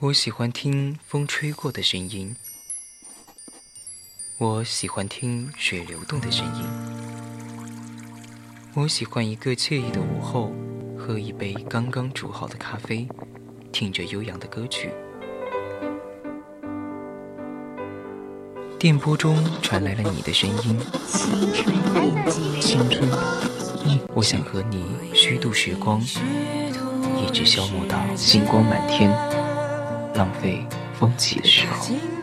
我喜欢听风吹过的声音，我喜欢听水流动的声音，我喜欢一个惬意的午后，喝一杯刚刚煮好的咖啡，听着悠扬的歌曲。电波中传来了你的声音，青春，我想和你虚度时光，一直消磨到星光满天，浪费风起的时候。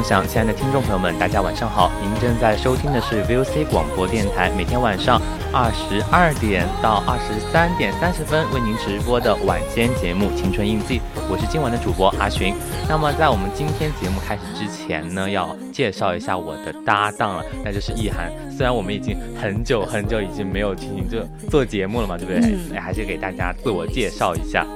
共享，亲爱的听众朋友们，大家晚上好！您正在收听的是 VOC 广播电台，每天晚上二十二点到二十三点三十分为您直播的晚间节目《青春印记》，我是今晚的主播阿寻。那么在我们今天节目开始之前呢，要介绍一下我的搭档了，那就是易涵。虽然我们已经很久很久已经没有进行这做节目了嘛，对不对？还是给大家自我介绍一下。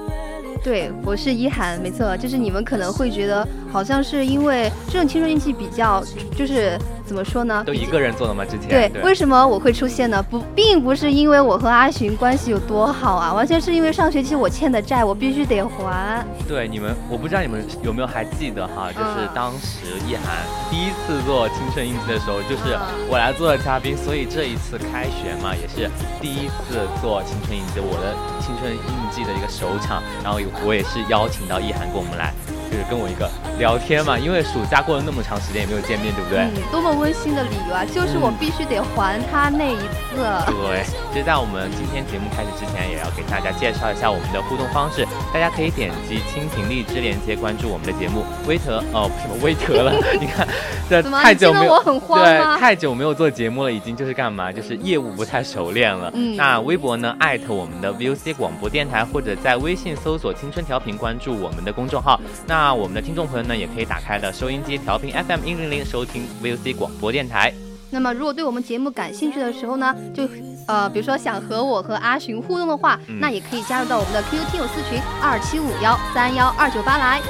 对，我是一涵，没错，就是你们可能会觉得好像是因为这种青春印记比较，就是。怎么说呢？都一个人做的吗？之前对，为什么我会出现呢？不，并不是因为我和阿寻关系有多好啊，完全是因为上学期我欠的债，我必须得还。对你们，我不知道你们有没有还记得哈，就是当时一涵第一次做青春印记的时候，就是我来做的嘉宾，所以这一次开学嘛，也是第一次做青春印记，我的青春印记的一个首场，然后我也是邀请到一涵跟我们来。就是跟我一个聊天嘛，因为暑假过了那么长时间也没有见面，对不对？嗯，多么温馨的理由啊！就是我必须得还他那一次。对，其实，在我们今天节目开始之前，也要给大家介绍一下我们的互动方式。大家可以点击蜻蜓荔枝链接关注我们的节目。微特哦，什么微特了？你看，这太久没有对，太久没有做节目了，已经就是干嘛？就是业务不太熟练了。嗯。那微博呢？艾特我们的 VOC 广播电台，或者在微信搜索“青春调频”，关注我们的公众号。那那我们的听众朋友呢，也可以打开了收音机调频 FM 一零零收听 VOC 广播电台。那么，如果对我们节目感兴趣的时候呢，就呃，比如说想和我和阿寻互动的话，那也可以加入到我们的 QQ 听友私群二七五幺三幺二九八来。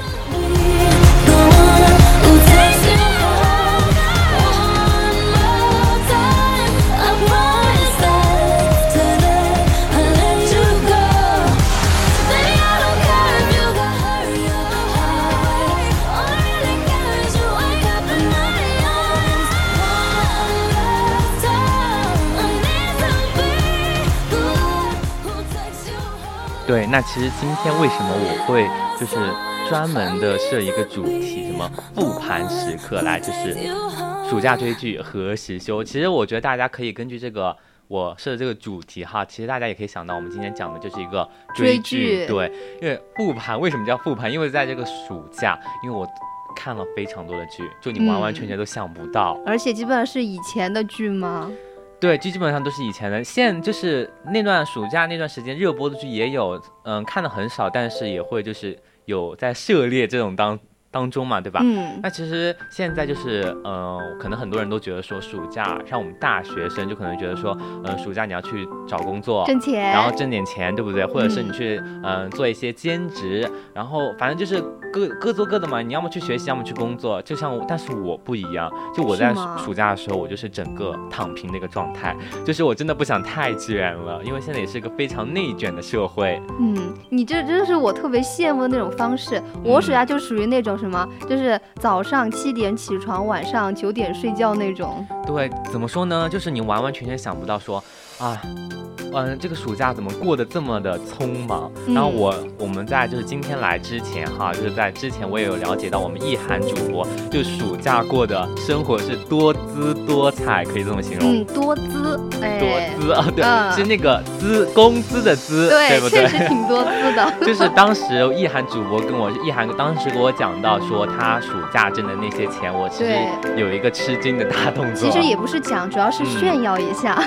对，那其实今天为什么我会就是专门的设一个主题，什么复盘时刻来，就是暑假追剧何时休？其实我觉得大家可以根据这个我设的这个主题哈，其实大家也可以想到，我们今天讲的就是一个追剧。对，因为复盘为什么叫复盘？因为在这个暑假，因为我看了非常多的剧，就你完完全全都想不到，而且基本上是以前的剧吗？对，就基本上都是以前的，现就是那段暑假那段时间热播的剧也有，嗯，看的很少，但是也会就是有在涉猎这种当当中嘛，对吧？嗯。那其实现在就是，呃，可能很多人都觉得说，暑假像我们大学生就可能觉得说，呃，暑假你要去找工作挣钱，然后挣点钱，对不对？或者是你去，嗯，做一些兼职，然后反正就是各各做各的嘛。你要么去学习，要么去工作。就像，但是我不一样，就我在暑假的时候，我就是整个躺平的一个状态，就是我真的不想太卷了，因为现在也是一个非常内卷的社会。嗯，你这真的是我特别羡慕的那种方式。我暑假就属于那种什么，就是早上七点起床，晚上九点睡觉那种。对，怎么说呢？就是你完完全全想不到说。啊，嗯，这个暑假怎么过得这么的匆忙？然后我我们在就是今天来之前哈，就是在之前我也有了解到我们意涵主播就暑假过的生活是多姿多彩，可以这么形容。嗯，多姿，哎，多姿啊，对，是那个资工资的资，对不对？确实挺多姿的。就是当时意涵主播跟我意涵当时给我讲到说他暑假挣的那些钱，我其实有一个吃惊的大动作。其实也不是讲，主要是炫耀一下。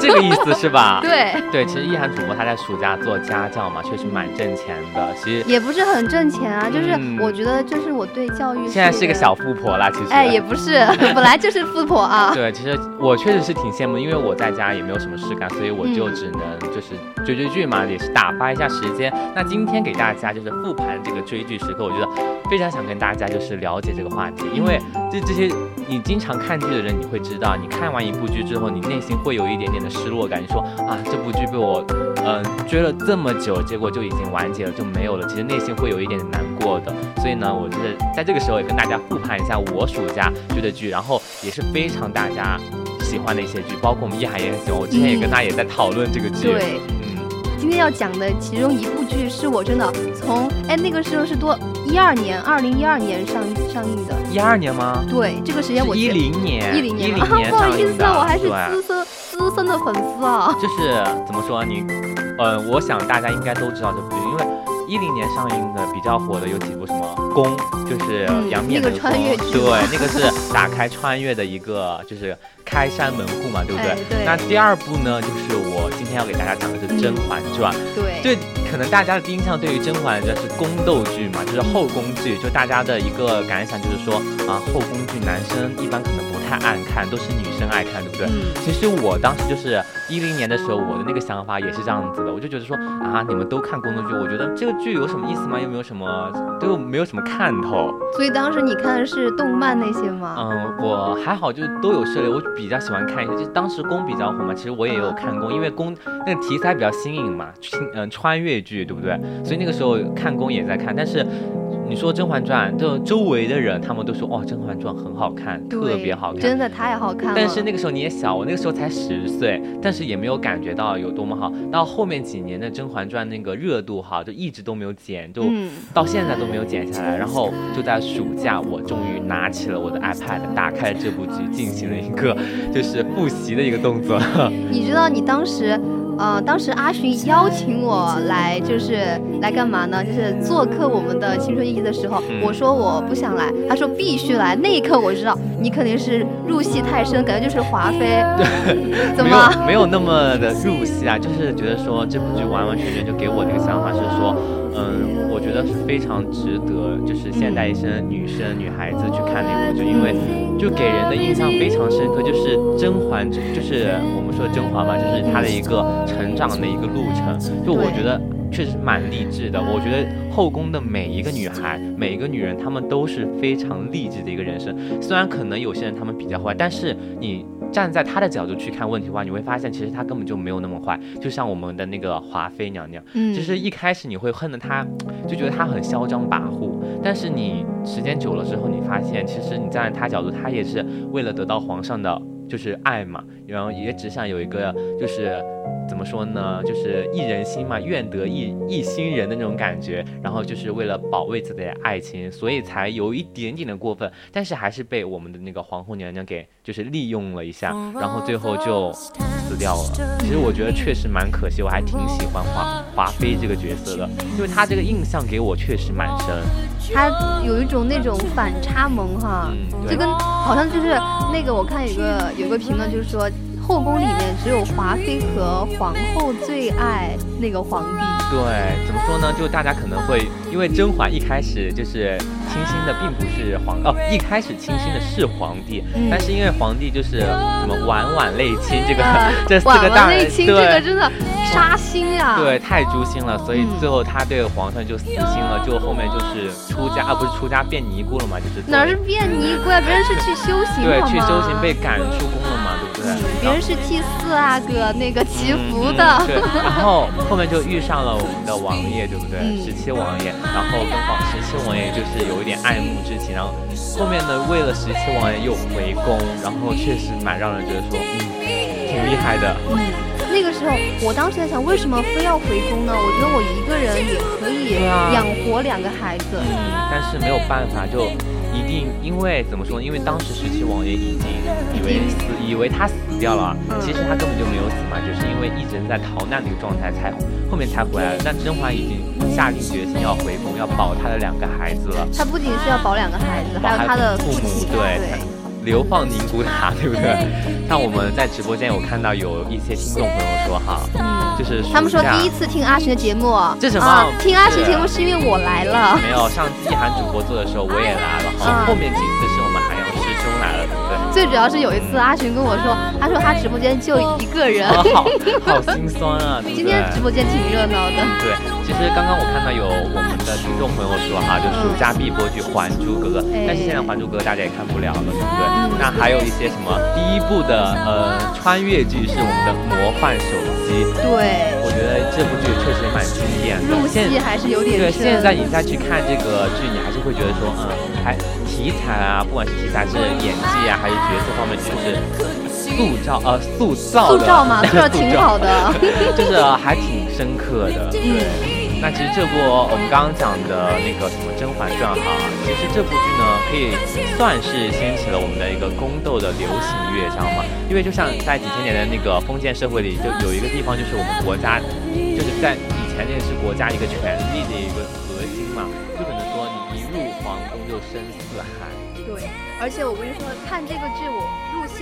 这。这个意思是吧？对对对，其实意涵主播他在暑假做家教嘛，确实蛮挣钱的。其实也不是很挣钱啊，就是我觉得，就是我对教育现在是个小富婆啦。其实哎，也不是，本来就是富婆啊。对，其实我确实是挺羡慕，因为我在家也没有什么事干，所以我就只能就是追追剧嘛，也是打发一下时间。那今天给大家就是复盘这个追剧时刻，我觉得非常想跟大家就是了解这个话题，因为这这些你经常看剧的人，你会知道，你看完一部剧之后，你内心会有一点点的。失落感，你说啊，这部剧被我，嗯，追了这么久，结果就已经完结了，就没有了。其实内心会有一点点难过的。所以呢，我就是在这个时候也跟大家复盘一下我暑假追的剧，然后也是非常大家喜欢的一些剧，包括我们一涵也很喜欢。我之前也跟他也在讨论这个剧。对，嗯，今天要讲的其中一部剧是我真的从哎那个时候是多一二年，二零一二年上上映的。一二年吗？对，这个时间我一零年，一零年，不好意思，我还是资深。资深的粉丝啊，就是怎么说你，呃，我想大家应该都知道这部剧，因为一零年上映的比较火的有几部什么《宫》，就是杨幂的《剧》，对，那个是打开穿越的一个，就是开山门户嘛，对不对？对。那第二部呢，就是我今天要给大家讲的是《甄嬛传》，对。可能大家的第一印象对于《甄嬛传》是宫斗剧嘛，就是后宫剧，就大家的一个感想就是说啊，后宫剧男生一般可能不太爱看，都是女生爱看，对不对？嗯。其实我当时就是一零年的时候，我的那个想法也是这样子的，我就觉得说啊，你们都看宫斗剧，我觉得这个剧有什么意思吗？又没有什么，都没有什么看头。所以当时你看的是动漫那些吗？嗯，我还好，就都有涉猎。我比较喜欢看一些，就当时宫比较火嘛，其实我也有看宫，因为宫那个题材比较新颖嘛，嗯，穿越。剧对不对？所以那个时候看宫也在看，但是你说《甄嬛传》，就周围的人他们都说哦，《甄嬛传》很好看，特别好看，真的太好看了。但是那个时候你也小，我那个时候才十岁，但是也没有感觉到有多么好。到后面几年的《甄嬛传》那个热度哈，就一直都没有减，就到现在都没有减下来。然后就在暑假，我终于拿起了我的 iPad，打开了这部剧，进行了一个就是复习的一个动作。你知道你当时？呃，当时阿寻邀请我来，就是来干嘛呢？就是做客我们的青春印记的时候，我说我不想来，他说必须来。那一刻我知道你肯定是入戏太深，感觉就是华妃。对，怎么没有那么的入戏啊？就是觉得说这部剧完完全全就给我的一个想法是说，嗯，我觉得是非常值得，就是现代一些女生、女孩子去看那部剧，因为就给人的印象非常深刻，就是甄嬛，就是我们说甄嬛嘛，就是她的一个。成长的一个路程，就我觉得确实蛮励志的。我觉得后宫的每一个女孩，每一个女人，她们都是非常励志的一个人生。虽然可能有些人她们比较坏，但是你站在他的角度去看问题的话，你会发现其实他根本就没有那么坏。就像我们的那个华妃娘娘，嗯，其实一开始你会恨的她，就觉得她很嚣张跋扈。但是你时间久了之后，你发现其实你站在他角度，他也是为了得到皇上的就是爱嘛，然后也只想有一个就是。怎么说呢？就是一人心嘛，愿得一一心人的那种感觉。然后就是为了保卫自己的爱情，所以才有一点点的过分，但是还是被我们的那个皇后娘娘给就是利用了一下，然后最后就死掉了。其实我觉得确实蛮可惜，我还挺喜欢华华妃这个角色的，因为她这个印象给我确实蛮深。她有一种那种反差萌哈，就跟好像就是那个我看有个有个评论就是说。后宫里面只有华妃和皇后最爱那个皇帝。对，怎么说呢？就大家可能会因为甄嬛一开始就是倾心的并不是皇哦，一开始倾心的是皇帝，但是因为皇帝就是什么晚晚泪倾这个 这四个大泪亲这个真的杀心呀，对，太诛心了，所以最后他对皇上就死心了，就后面就是出家啊，不是出家变尼姑了嘛，就是哪是变尼姑啊？别人是去修行，对，去修行被赶出宫了嘛，对不对？别人是替四阿，哥那个祈福的，对，然后后面就遇上了我们的王爷，对不对？十七王爷，然后跟皇十七王爷就是有一点爱慕之情，然后后面呢，为了十七王爷又回宫，然后确实蛮让人觉得说，嗯，挺厉害的。嗯那个时候，我当时在想，为什么非要回宫呢？我觉得我一个人也可以养活两个孩子。嗯，但是没有办法，就一定因为怎么说？因为当时十七王爷已经以为死，以为他死掉了，其实他根本就没有死嘛，就是因为一直在逃难的一个状态，才后面才回来了。但甄嬛已经下定决心要回宫，要保她的两个孩子了。她不仅是要保两个孩子，还有她的父母，对。流放宁古塔，对不对？像我们在直播间有看到有一些听众朋友说哈，嗯，就是他们说第一次听阿神的节目，这什么？听阿神节目是因为我来了。没有，上季涵主播做的时候我也来了，好，后面几次最主要是有一次阿寻跟我说，他说他直播间就一个人，好，好 心酸啊。今天直播间挺热闹的。对，其实刚刚我看到有我们的听众朋友说哈，就暑假必播剧《还珠格格》，但是现在《还珠格格》大家也看不了了，对不对？那还有一些什么？第一部的呃穿越剧是我们的《魔幻手机》，对，得这部剧确实蛮经典的。入戏还是有点对，现在你再去看这个剧，你还是会觉得说，嗯，还题材啊，不管是题材是演技啊，还是角色方面，就是塑造呃塑造塑造嘛，塑造 挺好的，就是还挺深刻的，对。那其实这部我们刚刚讲的那个什么《甄嬛传》哈，其实这部剧呢可以算是掀起了我们的一个宫斗的流行乐章嘛。因为就像在几千年的那个封建社会里，就有一个地方就是我们国家，就是在以前那是国家一个权力的一个核心嘛，就可能说你一入皇宫就深似海。对，而且我跟你说，看这个剧我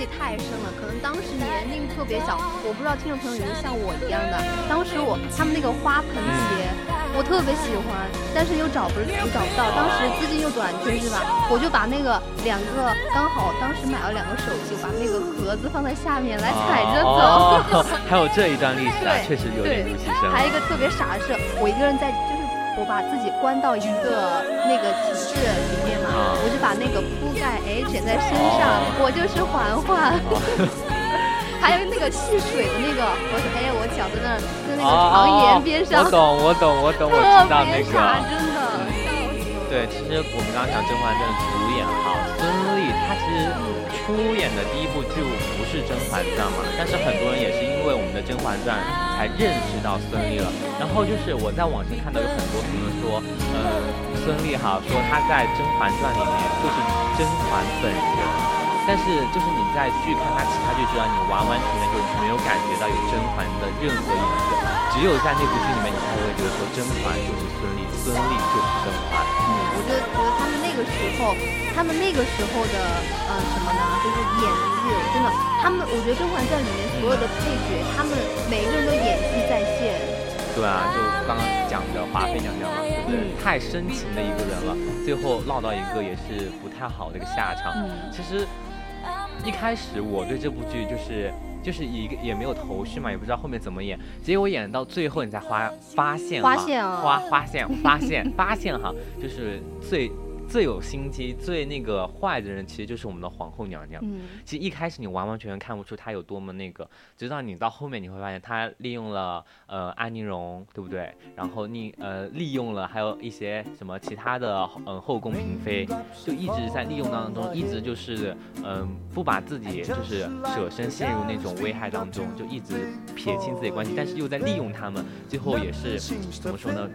太深了，可能当时年龄特别小，我不知道听众朋友有没有像我一样的，当时我他们那个花盆鞋。我特别喜欢，但是又找不又找不到，当时资金又短缺是吧？我就把那个两个刚好当时买了两个手机，把那个盒子放在下面来踩着走。还有这一段历史啊，确实有点入戏深。还有一个特别傻的是，我一个人在，就是我把自己关到一个那个寝室里面嘛，我就把那个铺盖哎卷在身上，我就是嬛嬛。还有那个戏水的那个，我说哎呀，我脚在那儿，在那个床沿边上。我懂，我懂，我懂，我知道那个。真的。对，其实我们刚刚讲《甄嬛传》的主演哈，孙俪，她其实出演的第一部剧不是《甄嬛传》嘛，但是很多人也是因为我们的《甄嬛传》才认识到孙俪了。然后就是我在网上看到有很多评论说，呃，孙俪哈说她在《甄嬛传》里面就是甄嬛本人。但是，就是你在剧看他其他剧之外，你完完全全就没有感觉到有甄嬛的任何影子，只有在那部剧里面，你才会觉得说甄嬛就是孙俪，孙俪就是甄嬛。嗯，我觉得，那个时候，他们那个时候的呃什么呢？就是演技，真的，他们，我觉得《甄嬛传》里面所有的配角，他们每个人都演技在线。对啊，就刚刚讲的华妃娘娘嘛，就是太深情的一个人了，最后落到一个也是不太好的一个下场。其实。一开始我对这部剧就是就是一个也没有头绪嘛，也不知道后面怎么演。结果演到最后，你才发发现，发现啊，发发现发现发现哈，就是最。最有心机、最那个坏的人，其实就是我们的皇后娘娘。嗯，其实一开始你完完全全看不出她有多么那个，直到你到后面你会发现，她利用了呃安陵容，对不对？然后你呃利用了还有一些什么其他的嗯后宫嫔妃，就一直在利用当中，一直就是嗯不把自己就是舍身陷入那种危害当中，就一直撇清自己关系，但是又在利用他们，最后也是怎么说呢？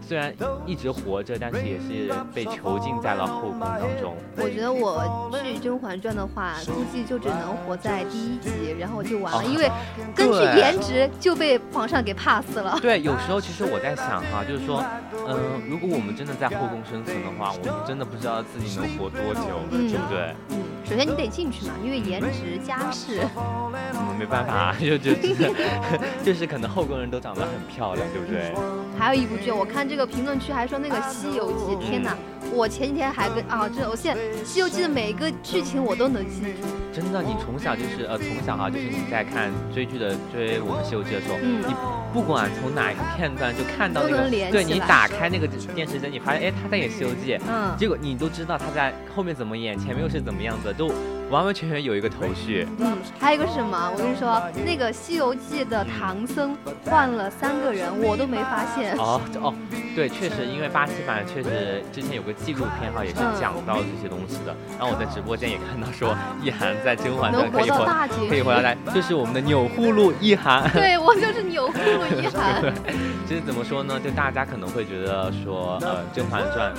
虽然一直活着，但是也是被囚禁。在了后宫当中，我觉得我去《甄嬛传》的话，估计就只能活在第一集，然后就完了，因为根据颜值就被皇上给 pass 了。对，有时候其实我在想哈，就是说，嗯，如果我们真的在后宫生存的话，我们真的不知道自己能活多久，对不对？嗯。首先你得进去嘛，因为颜值家世。嗯，没办法，就就就是 就是可能后宫人都长得很漂亮，对不对？还有一部剧，我看这个评论区还说那个《西游记》，天哪！我前几天还跟啊，这我现在《西游记》的每一个剧情我都能记住。真的，你从小就是呃，从小哈，就是你在看追剧的追我们《西游记》的时候，你不管从哪一个片段就看到那个，对你打开那个电视机，你发现哎他在演《西游记》，嗯，结果你都知道他在后面怎么演，前面又是怎么样子，都。完完全全有一个头绪。嗯，还有一个是什么？我跟你说，那个《西游记》的唐僧换了三个人，我都没发现。哦哦，对，确实，因为八七版确实之前有个纪录片哈，也是讲到这些东西的。然后我在直播间也看到说，意涵在甄嬛传可以活，可以回到来，就是我们的钮祜禄意涵。对，我就是钮祜禄意涵。对，其实怎么说呢？就大家可能会觉得说，呃，《甄嬛传》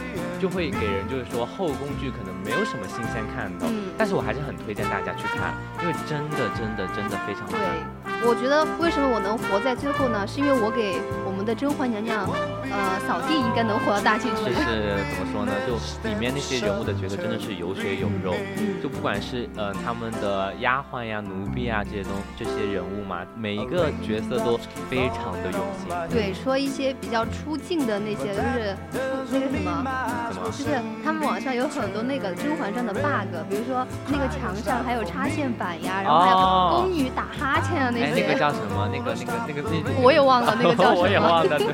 就会给人就是说后宫剧可能没有什么新鲜看的。嗯，但是我还是。很推荐大家去看，因为真的真的真的非常好对。我觉得为什么我能活在最后呢？是因为我给我们的甄嬛娘娘，呃，扫地应该能活到大结局。是怎么说呢？就里面那些人物的角色真的是有血有肉，就不管是呃他们的丫鬟呀、奴婢啊这些东这些人物嘛，每一个角色都非常的用心。对，说一些比较出镜的那些，就是那个什么，怎么？就是他们网上有很多那个《甄嬛传》的 bug，比如说那个墙上还有插线板呀，然后还有宫女打哈欠啊那些。那个叫什么？那个、那个、那个、那……我也忘了那个叫什么。我也忘了，对，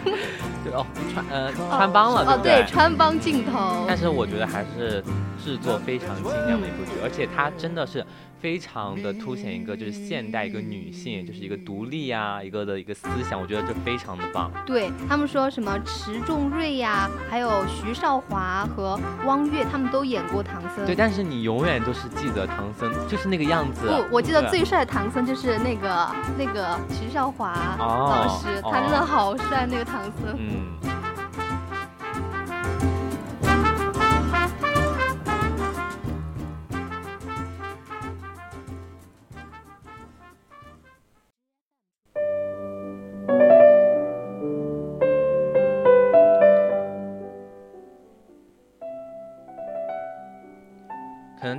对哦，穿呃穿帮了，哦对，穿帮镜头。但是我觉得还是制作非常精良的一部剧，而且它真的是。非常的凸显一个就是现代一个女性，就是一个独立啊，一个的一个思想，我觉得这非常的棒。对他们说什么池仲瑞呀，还有徐少华和汪月，他们都演过唐僧。对，但是你永远都是记得唐僧就是那个样子。不，我记得最帅的唐僧就是那个那个徐少华老师，他真的好帅，那个唐僧。嗯。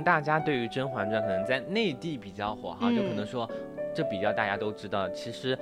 大家对于《甄嬛传》可能在内地比较火哈，就可能说这比较大家都知道。其实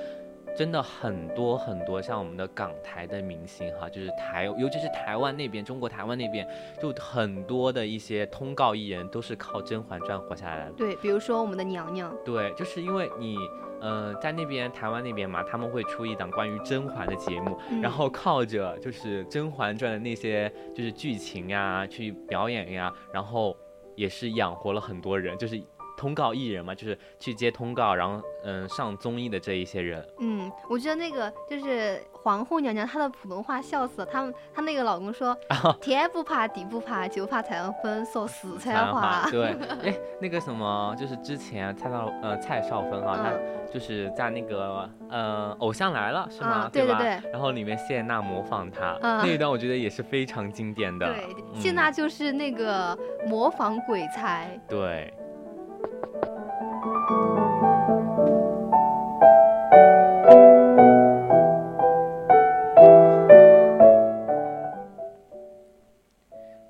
真的很多很多像我们的港台的明星哈，就是台，尤其是台湾那边，中国台湾那边，就很多的一些通告艺人都是靠《甄嬛传》活下来的。对，比如说我们的娘娘。对，就是因为你呃在那边台湾那边嘛，他们会出一档关于甄嬛的节目，然后靠着就是《甄嬛传》的那些就是剧情呀去表演呀，然后。也是养活了很多人，就是通告艺人嘛，就是去接通告，然后嗯上综艺的这一些人。嗯，我觉得那个就是皇后娘娘，她的普通话笑死了。他们她那个老公说，天不怕地不怕，就怕太阳分，说四川话。对，哎，那个什么，就是之前蔡少呃蔡少芬哈，他就是在那个呃偶像来了是吗？对对对。然后里面谢娜模仿他那一段，我觉得也是非常经典的。对，谢娜就是那个模仿鬼才。对。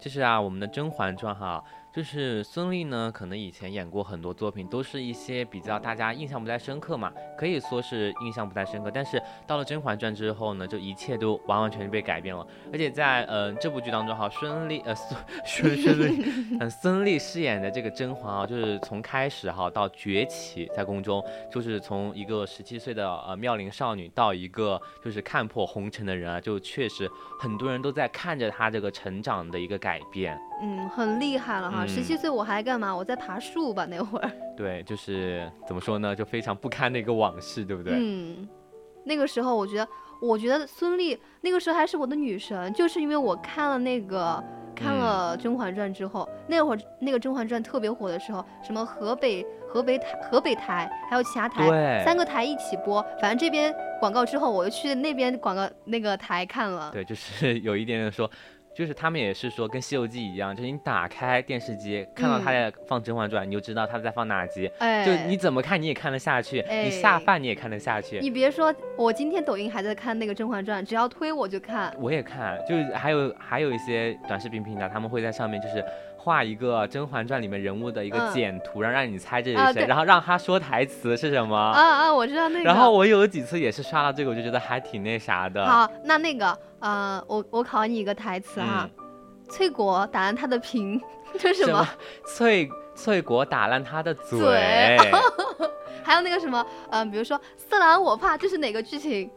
这是啊，我们的《甄嬛传》哈。就是孙俪呢，可能以前演过很多作品，都是一些比较大家印象不太深刻嘛，可以说是印象不太深刻。但是到了《甄嬛传》之后呢，就一切都完完全全被改变了。而且在呃这部剧当中哈，孙俪呃孙 孙孙俪，嗯孙俪饰演的这个甄嬛啊，就是从开始哈到崛起在宫中，就是从一个十七岁的呃妙龄少女到一个就是看破红尘的人啊，就确实很多人都在看着她这个成长的一个改变。嗯，很厉害了哈！十七岁我还干嘛？我在爬树吧那会儿。对，就是怎么说呢，就非常不堪的一个往事，对不对？嗯，那个时候我觉得，我觉得孙俪那个时候还是我的女神，就是因为我看了那个看了《甄嬛传》之后，那会儿那个《甄嬛传》特别火的时候，什么河北河北台河北台还有其他台三个台一起播，反正这边广告之后，我就去那边广告那个台看了。对，就是 有一点点说。就是他们也是说跟《西游记》一样，就是你打开电视机看到他在放《甄嬛传》，你就知道他在放哪集。哎，就你怎么看你也看得下去，你下饭你也看得下去。你别说，我今天抖音还在看那个《甄嬛传》，只要推我就看。我也看，就是还有还有一些短视频平台，他们会在上面就是画一个《甄嬛传》里面人物的一个简图，然后让你猜这是谁，然后让他说台词是什么。啊啊，我知道那个。然后我有几次也是刷到这个，我就觉得还挺那啥的。好，那那个，呃，我我考你一个台词哈，翠果打烂他的瓶，这是什么？翠翠果打烂他的嘴。还有那个什么，嗯，比如说四郎我怕，这是哪个剧情？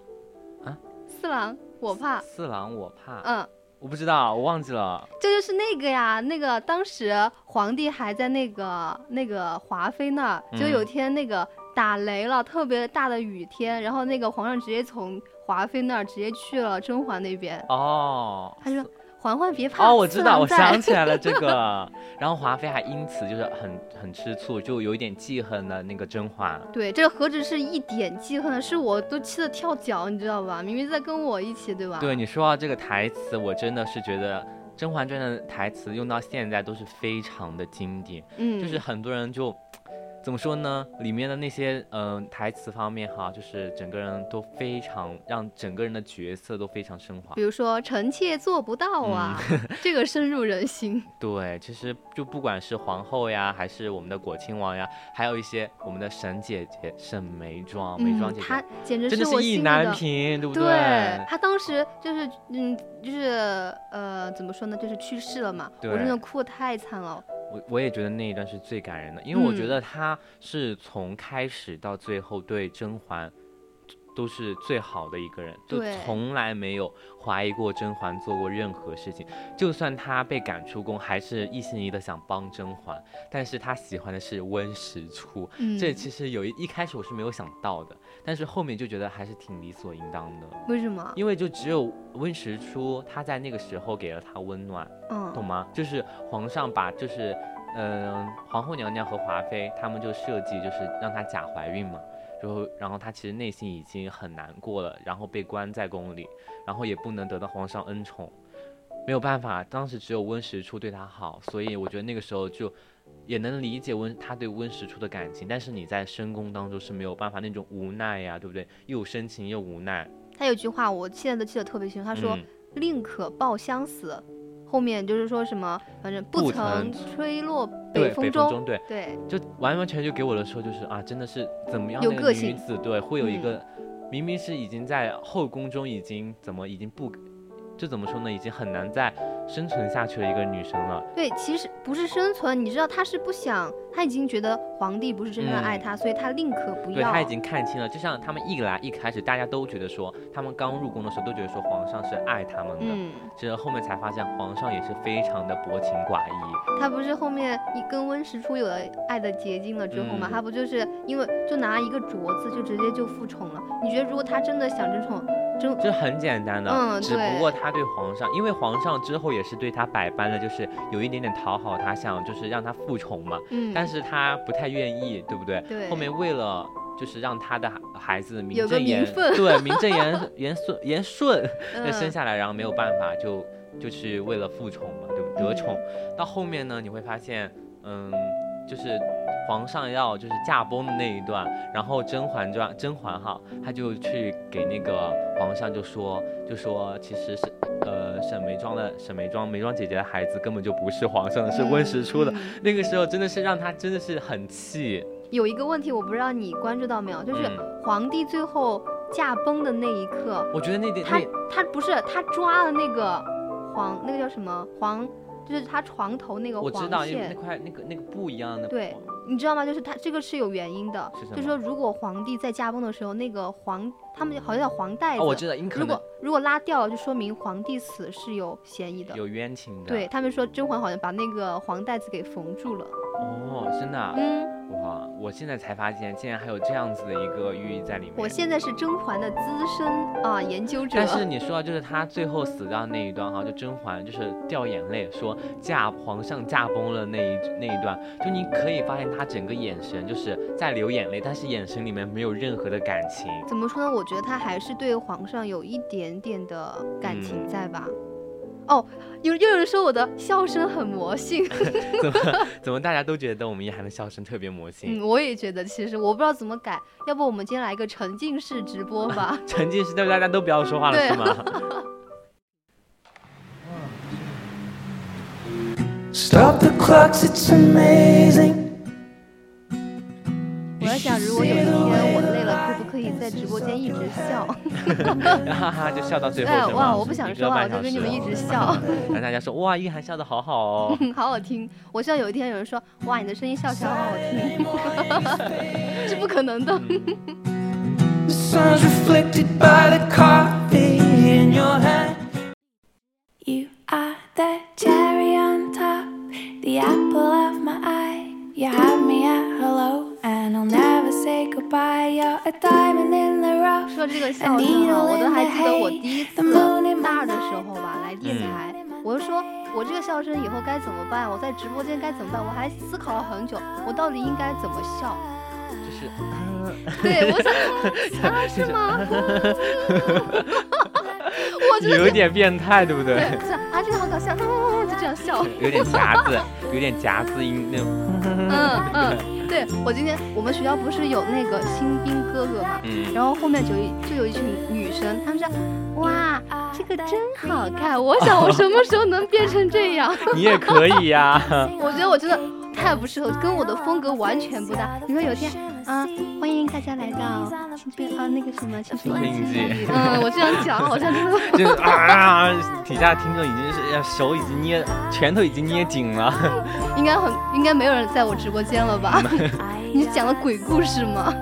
啊，四郎我怕。四郎我怕。嗯。我不知道，我忘记了。这就是那个呀，那个当时皇帝还在那个那个华妃那儿，就有天那个打雷了，特别大的雨天，然后那个皇上直接从华妃那儿直接去了甄嬛那边。哦。他说。嬛嬛别怕哦，我知道，我想起来了 这个。然后华妃还因此就是很很吃醋，就有一点记恨了那个甄嬛。对，这何止是一点记恨，是我都气得跳脚，你知道吧？明明在跟我一起，对吧？对，你说到这个台词，我真的是觉得《甄嬛传》的台词用到现在都是非常的经典。嗯，就是很多人就。怎么说呢？里面的那些嗯台词方面哈，就是整个人都非常让整个人的角色都非常升华。比如说臣妾做不到啊，这个深入人心。对，其实就不管是皇后呀，还是我们的果亲王呀，还有一些我们的沈姐姐沈眉庄，眉庄姐姐，她简直是我意难平，对不对？对，她当时就是嗯，就是呃，怎么说呢？就是去世了嘛，我真的哭的太惨了。我我也觉得那一段是最感人的，因为我觉得他是从开始到最后对甄嬛都是最好的一个人，就从来没有怀疑过甄嬛做过任何事情。就算他被赶出宫，还是一心一意的想帮甄嬛。但是他喜欢的是温实初，这其实有一一开始我是没有想到的，但是后面就觉得还是挺理所应当的。为什么？因为就只有温实初他在那个时候给了他温暖。懂吗？就是皇上把就是，嗯，皇后娘娘和华妃他们就设计就是让她假怀孕嘛，然后然后她其实内心已经很难过了，然后被关在宫里，然后也不能得到皇上恩宠，没有办法，当时只有温实初对她好，所以我觉得那个时候就也能理解温他对温实初的感情，但是你在深宫当中是没有办法那种无奈呀，对不对？又深情又无奈。他有句话我现在都记得特别清楚，他说：“宁可抱相死。”后面就是说什么，反正不曾吹落北风中，对对，就完完全全给我的说就是啊，真的是怎么样有个性女子，对，会有一个明明是已经在后宫中已经怎么已经不。就怎么说呢，已经很难再生存下去的一个女生了。对，其实不是生存，你知道她是不想，她已经觉得皇帝不是真正爱她，所以她宁可不要。对，她已经看清了。就像他们一来一开始，大家都觉得说，他们刚入宫的时候都觉得说皇上是爱他们的。嗯。其实后面才发现，皇上也是非常的薄情寡义。他不是后面一跟温实初有了爱的结晶了之后嘛，他不就是因为就拿一个镯子就直接就复宠了？你觉得如果他真的想争宠？就很简单的，嗯，只不过他对皇上，因为皇上之后也是对他百般的，就是有一点点讨好他，想就是让他复宠嘛，嗯，但是他不太愿意，对不对？对。后面为了就是让他的孩子名正言对名正言言顺言顺 那生下来，然后没有办法就就是为了复宠嘛，对不得宠。到后面呢，你会发现，嗯，就是。皇上要就是驾崩的那一段，然后甄嬛传甄嬛哈，她就去给那个皇上就说，就说其实是呃沈眉庄的沈眉庄眉庄姐姐的孩子根本就不是皇上的，是温实初的。那个时候真的是让他真的是很气。有一个问题我不知道你关注到没有，就是皇帝最后驾崩的那一刻，我觉得那点他他不是他抓了那个皇那个叫什么皇。就是他床头那个黄，我知道那块那个那个布一样的。对，你知道吗？就是他这个是有原因的，就是说如果皇帝在驾崩的时候，那个黄他们好像叫黄带子，我知道，如果如果拉掉了，就说明皇帝死是有嫌疑的，有冤情的。对他们说甄嬛好像把那个黄带子给缝住了。哦，真的。嗯。哇！我现在才发现，竟然还有这样子的一个寓意在里面。我现在是甄嬛的资深啊研究者。但是你说到就是她最后死掉那一段哈，就甄嬛就是掉眼泪说驾皇上驾崩了那一那一段，就你可以发现她整个眼神就是在流眼泪，但是眼神里面没有任何的感情。怎么说呢？我觉得他还是对皇上有一点点的感情在吧。哦，有又有人说我的笑声很魔性，怎么怎么大家都觉得我们一涵的笑声特别魔性？嗯，我也觉得，其实我不知道怎么改，要不我们今天来一个沉浸式直播吧？沉浸式，对大家都不要说话了，是吗？Stop the clocks, it's amazing. 我在想，如果有一天我累了，可不可以在直播间一直笑？哈哈，就笑到最后。哎，哇，我不想说话，我就跟你们一直笑。让大家说，哇，一涵笑的好好哦，好好听。我希望有一天有人说，哇，你的声音笑起来好好听。是不可能的。You are the cherry on top, the apple of my eye. You have me at hello, and I'll never say goodbye. You're a diamond in the rough. 说这个笑声啊，我都还记得我第一次大二的时候吧，来电台，我就说我这个笑声以后该怎么办？我在直播间该怎么办？我还思考了很久，我到底应该怎么笑？就是，对，我想啊，是吗？有点变态，对不对？是啊，这个好搞笑，就这样笑，有点夹子，有点夹子音那种。嗯嗯，对我今天我们学校不是有那个新兵哥哥嘛，嗯，然后后面就就有一群女生，她们说，哇，这个真好看，我想我什么时候能变成这样？你也可以呀。我觉得我真的太不适合，跟我的风格完全不搭。你说有天。啊，欢迎大家来到青春啊，那个什么青春印记。嗯，我这样讲好像真的就是啊，底下听众已经是手已经捏，拳头已经捏紧了。应该很，应该没有人在我直播间了吧？你讲了鬼故事吗？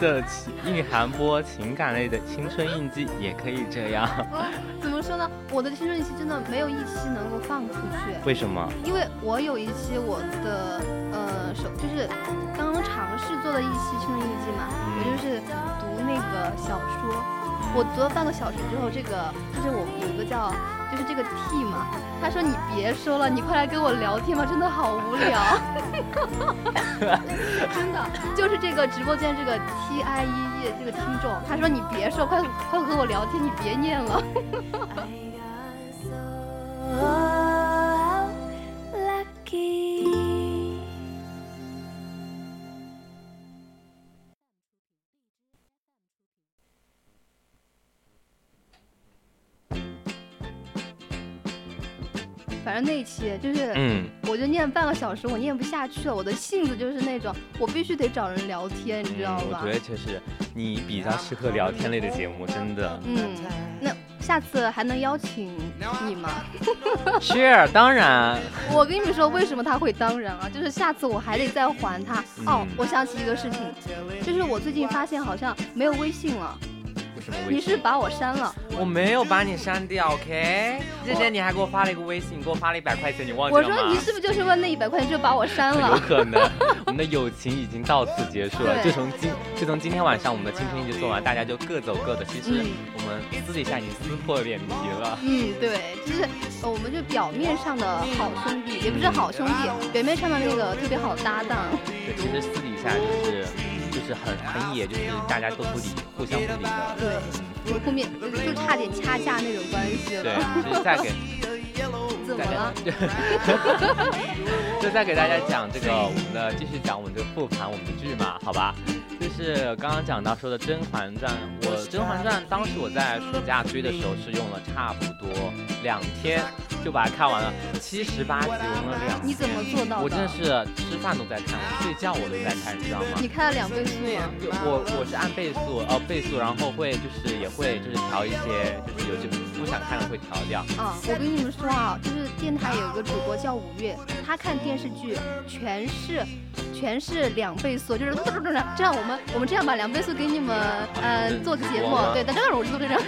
的蕴含播情感类的青春印记也可以这样。怎么说呢？我的青春印记真的没有一期能够放出去。为什么？因为我有一期我的呃手就是刚刚尝试做的一期青春印记嘛，我就是读那个小说。我读了半个小时之后，这个就是我有一个叫就是这个 T 嘛，他说你别说了，你快来跟我聊天吧，真的好无聊。真的就是这个直播间这个 T I E E 这个听众，他说你别说，快快和我聊天，你别念了。那期就是，嗯，我就念半个小时，我念不下去了。我的性子就是那种，我必须得找人聊天，你知道吗？我觉得就是你比较适合聊天类的节目，真的。嗯，那下次还能邀请你吗？是，当然。我跟你们说，为什么他会当然啊？就是下次我还得再还他。哦，我想起一个事情，就是我最近发现好像没有微信了。你是把我删了？我没有把你删掉，OK？之前你还给我发了一个微信，给我发了一百块钱，你忘记了吗？我说你是不是就是问那一百块钱就把我删了？有可能，我们的友情已经到此结束了。就从今就从今天晚上我们的青春一直做完，大家就各走各的。其实我们私底下已经撕破脸皮了。嗯，对，就是我们就表面上的好兄弟，也不是好兄弟，表面上的那个特别好搭档。对，其实私底下就是。就是很很野，就是大家都不理，互相不理的。对，后面就差点掐架那种关系了。对，就是再给，怎么了？就再给大家讲这个我们的，继续讲我们这个复盘我们的剧嘛，好吧？就是是刚刚讲到说的《甄嬛传》，我《甄嬛传》当时我在暑假追的时候是用了差不多两天就把它看完了，七十八集我用了两。你怎么做到的？我真的是吃饭都在看，睡觉我都在看，你知道吗？你看了两倍速吗？我我是按倍速，呃倍速，然后会就是也会就是调一些，就是有些不想看的会调掉。啊，我跟你们说啊，就是电台有一个主播叫五月，他看电视剧全是。全是两倍速，就是这样。我们我们这样吧，两倍速给你们，嗯，做个节目。对，但这样我就这样，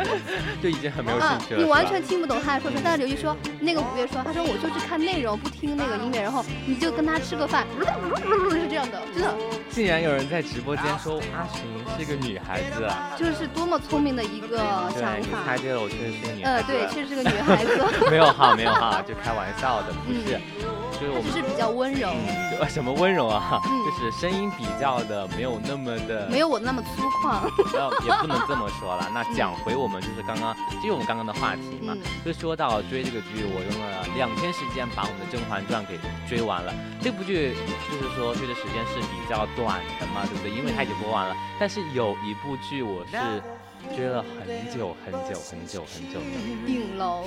就已经很没有兴趣了。你完全听不懂他在说什么。但是刘毅说，那个五月说，他说我就是看内容，不听那个音乐，然后你就跟他吃个饭，这样的，真的。竟然有人在直播间说阿寻是个女孩子，就是多么聪明的一个想法。猜对了，我确实是个女。呃，对，确实是个女孩子。没有哈，没有哈，就开玩笑的，不是。就是我们是比较温柔，什么温柔啊？就是声音比较的没有那么的，没有我那么粗犷。也不能这么说了。那讲回我们就是刚刚，就我们刚刚的话题嘛，就说到追这个剧，我用了两天时间把我们的《甄嬛传》给追完了。这部剧就是说追的时间是比较短的嘛，对不对？因为它已经播完了。但是有一部剧我是。追了很久很久很久很久的。顶楼，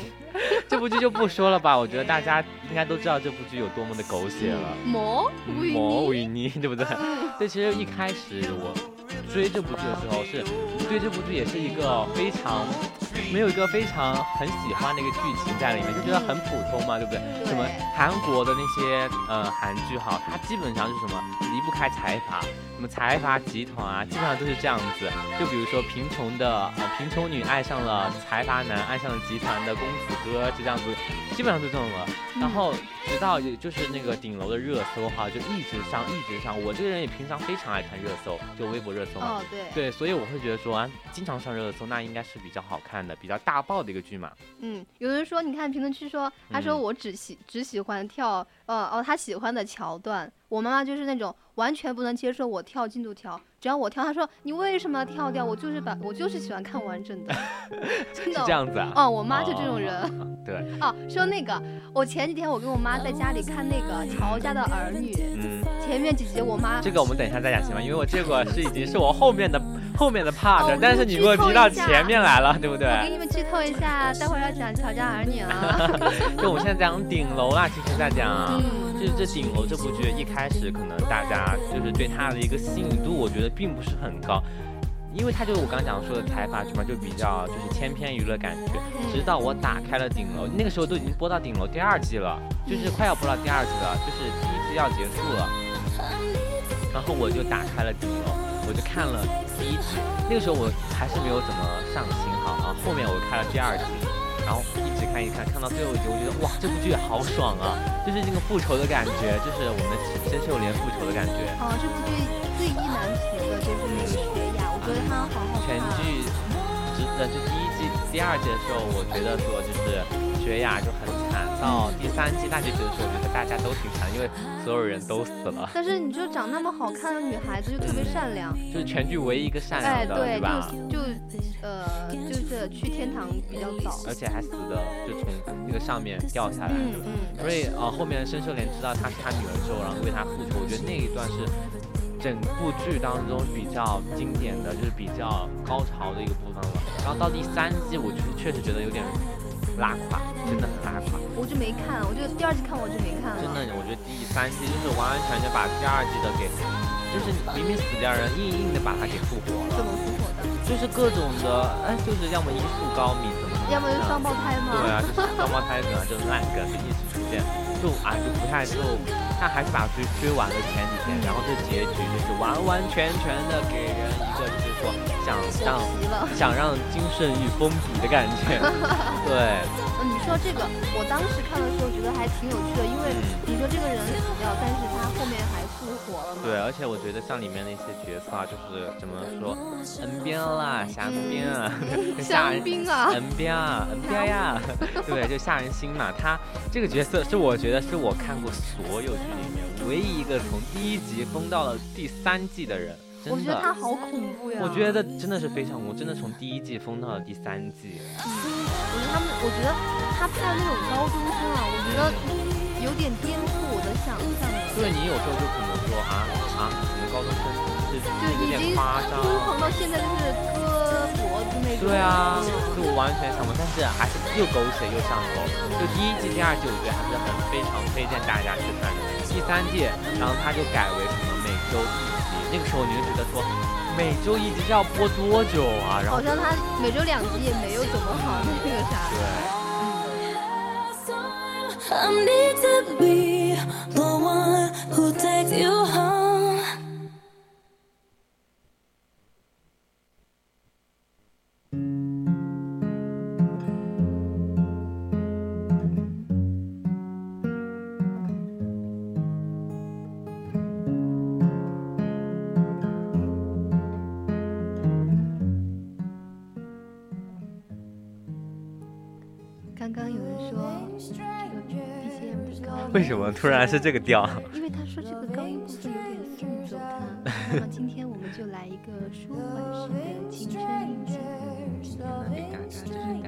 这部剧就不说了吧。我觉得大家应该都知道这部剧有多么的狗血了。魔魔与妮，对不对？这其实一开始我追这部剧的时候，是对这部剧也是一个非常没有一个非常很喜欢的一个剧情在里面，就觉得很普通嘛，对不对？什么韩国的那些呃韩剧哈，它基本上是什么离不开财阀。什么财阀集团啊，基本上都是这样子。就比如说贫穷的呃贫穷女爱上了财阀男，爱上了集团的公子哥，就这样子，基本上就这种了。然后直到也就是那个顶楼的热搜哈，就一直上一直上。我这个人也平常非常爱看热搜，就微博热搜嘛。哦，对。对，所以我会觉得说啊，经常上热搜，那应该是比较好看的、比较大爆的一个剧嘛。嗯，有人说，你看评论区说，他说我只喜只喜欢跳，呃哦，他喜欢的桥段。我妈妈就是那种完全不能接受我跳进度条，只要我跳，他说你为什么要跳掉？我就是把我就是喜欢看完整的，真的这样子啊？哦，我妈就这种人。对。哦，说那个，我前几天我跟我妈在家里看那个《乔家的儿女》，嗯，前面几集我妈这个我们等一下再讲行吗？因为我这个是已经是我后面的后面的 part，但是你给我提到前面来了，对不对？我给你们剧透一下，待会儿要讲《乔家儿女》了。就我们现在讲顶楼啦，其实在讲。就是这顶楼这部剧一开始可能大家就是对它的一个吸引度，我觉得并不是很高，因为它就是我刚刚讲说的财阀剧嘛，就比较就是千篇一律的感觉。直到我打开了顶楼，那个时候都已经播到顶楼第二季了，就是快要播到第二季了，就是第一季要结束了。然后我就打开了顶楼，我就看了第一集，那个时候我还是没有怎么上心哈啊，后面我看了第二集。然后一直看一看，看到最后一集，我觉得哇，这部剧好爽啊！就是那个复仇的感觉，就是我们申秀莲复仇的感觉。哦，这部剧最意难平的就是那个雪雅，我觉得她好好看。全剧，只呃，就第一、第二季的时候，我觉得说就是雪雅就很惨。到第三季大结局的时候，我觉得大家都挺惨，因为所有人都死了。但是你就长那么好看的女孩子，就特别善良，就是全剧唯一一个善良的，对吧？就就呃，就是去天堂比较早，而且还死的就从那个上面掉下来。嗯嗯。所以呃，后面申秀莲知道她是她女儿之后，然后为她复仇，我觉得那一段是整部剧当中比较经典的就是比较高潮的一个部分了。然后到第三季，我就是确实觉得有点。拉垮，真的很拉垮。我就没看，我就第二季看我就没看了。真的，我觉得第三季就是完完全全把第二季的给，就是明明死掉人，硬硬的把他给复活了。怎么复活的？就是各种的，哎，就是要么医术高明，怎么怎么。要么就双胞胎嘛？对啊，就是双胞胎梗，就是烂梗就一直出现，就啊就不太就，他还是把追追完了前几天，然后这结局就是完完全全的给人一个就是说想让想让金圣玉封笔的感觉。对，说这个，我当时看的时候觉得还挺有趣的，因为你说这个人死掉，但是他后面还复活了嘛？对，而且我觉得像里面那些角色啊，就是怎么说，恩边啦，夏边啊，夏冰啊，恩边啊，恩边呀，对，就吓人心嘛。他这个角色是我觉得是我看过所有剧里面唯一一个从第一集封到了第三季的人。我觉得他好恐怖呀！我觉得真的是非常恐怖，真的从第一季疯到了第三季。嗯，我觉得他们，我觉得他拍的那种高中生啊，我觉得有点颠覆我的想象了。对你有时候就可能说啊啊，你们高中生是就有点夸张，疯狂到现在就是割脖子那种。对啊，就我完全想不，但是还是又狗血又上头。就第一季、第二季，我觉得还是很非常推荐大家去看的。第三季，然后他就改为什么每周一集，那个时候你就觉得说。每周一集这要播多久啊？然后好像他每周两集也没有怎么好那个啥。对。为什么突然是这个调？因为他说这个高音部分有点送走他。那么今天我们就来一个舒缓式的青春印记。今天呢，给大家就是带来一个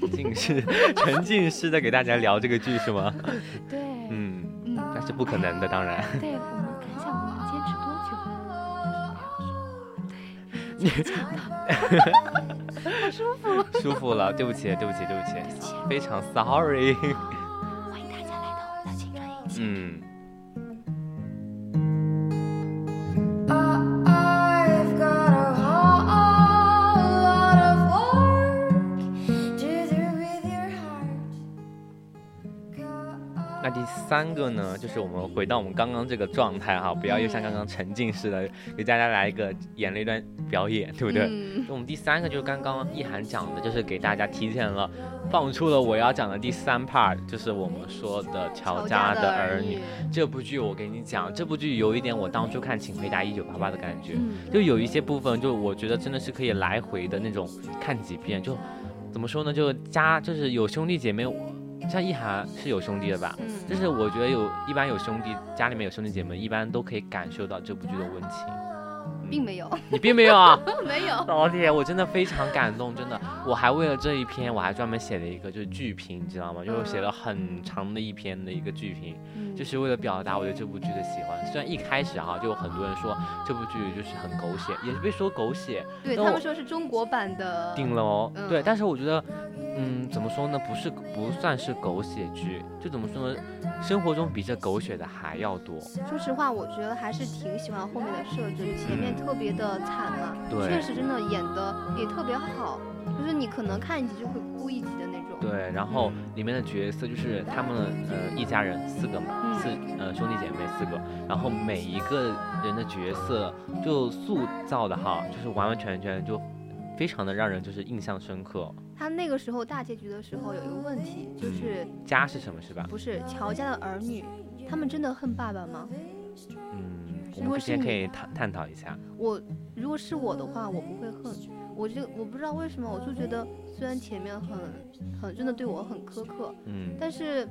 沉浸式、沉浸式的给大家聊这个剧是吗？对。嗯嗯，那是不可能的，当然。对，我们看一下我们坚持多久。你太舒服。舒服了，对不起，对不起，对不起，非常 sorry。嗯。那第三个呢，就是我们回到我们刚刚这个状态哈，不要又像刚刚沉浸式的，给大家来一个演了一段表演，对不对？我们第三个就是刚刚一涵讲的，就是给大家提前了放出了我要讲的第三 part，就是我们说的乔家的儿女这部剧。我跟你讲，这部剧有一点我当初看《请回答一九八八》的感觉，就有一些部分，就我觉得真的是可以来回的那种看几遍，就怎么说呢？就家就是有兄弟姐妹。像一涵是有兄弟的吧？嗯，就是我觉得有一般有兄弟，家里面有兄弟姐妹，一般都可以感受到这部剧的温情。并没有，你并没有啊？没有。老铁，我真的非常感动，真的，我还为了这一篇，我还专门写了一个就是剧评，你知道吗？就是写了很长的一篇的一个剧评，就是为了表达我对这部剧的喜欢。虽然一开始哈就有很多人说这部剧就是很狗血，也是被说狗血，对他们说是中国版的顶楼，对，但是我觉得。嗯，怎么说呢？不是不算是狗血剧，就怎么说呢？生活中比这狗血的还要多。说实话，我觉得还是挺喜欢后面的设置，前面特别的惨嘛，确实真的演的也特别好，就是你可能看一集就会哭一集的那种。对，然后里面的角色就是他们呃一家人四个嘛，四呃兄弟姐妹四个，然后每一个人的角色就塑造的哈，就是完完全全就非常的让人就是印象深刻。他那个时候大结局的时候有一个问题，就是家是什么，是吧？不是乔家的儿女，他们真的恨爸爸吗？嗯，我们先可以探探讨一下。我如果是我的话，我不会恨。我就我不知道为什么，我就觉得虽然前面很很真的对我很苛刻，嗯，但是。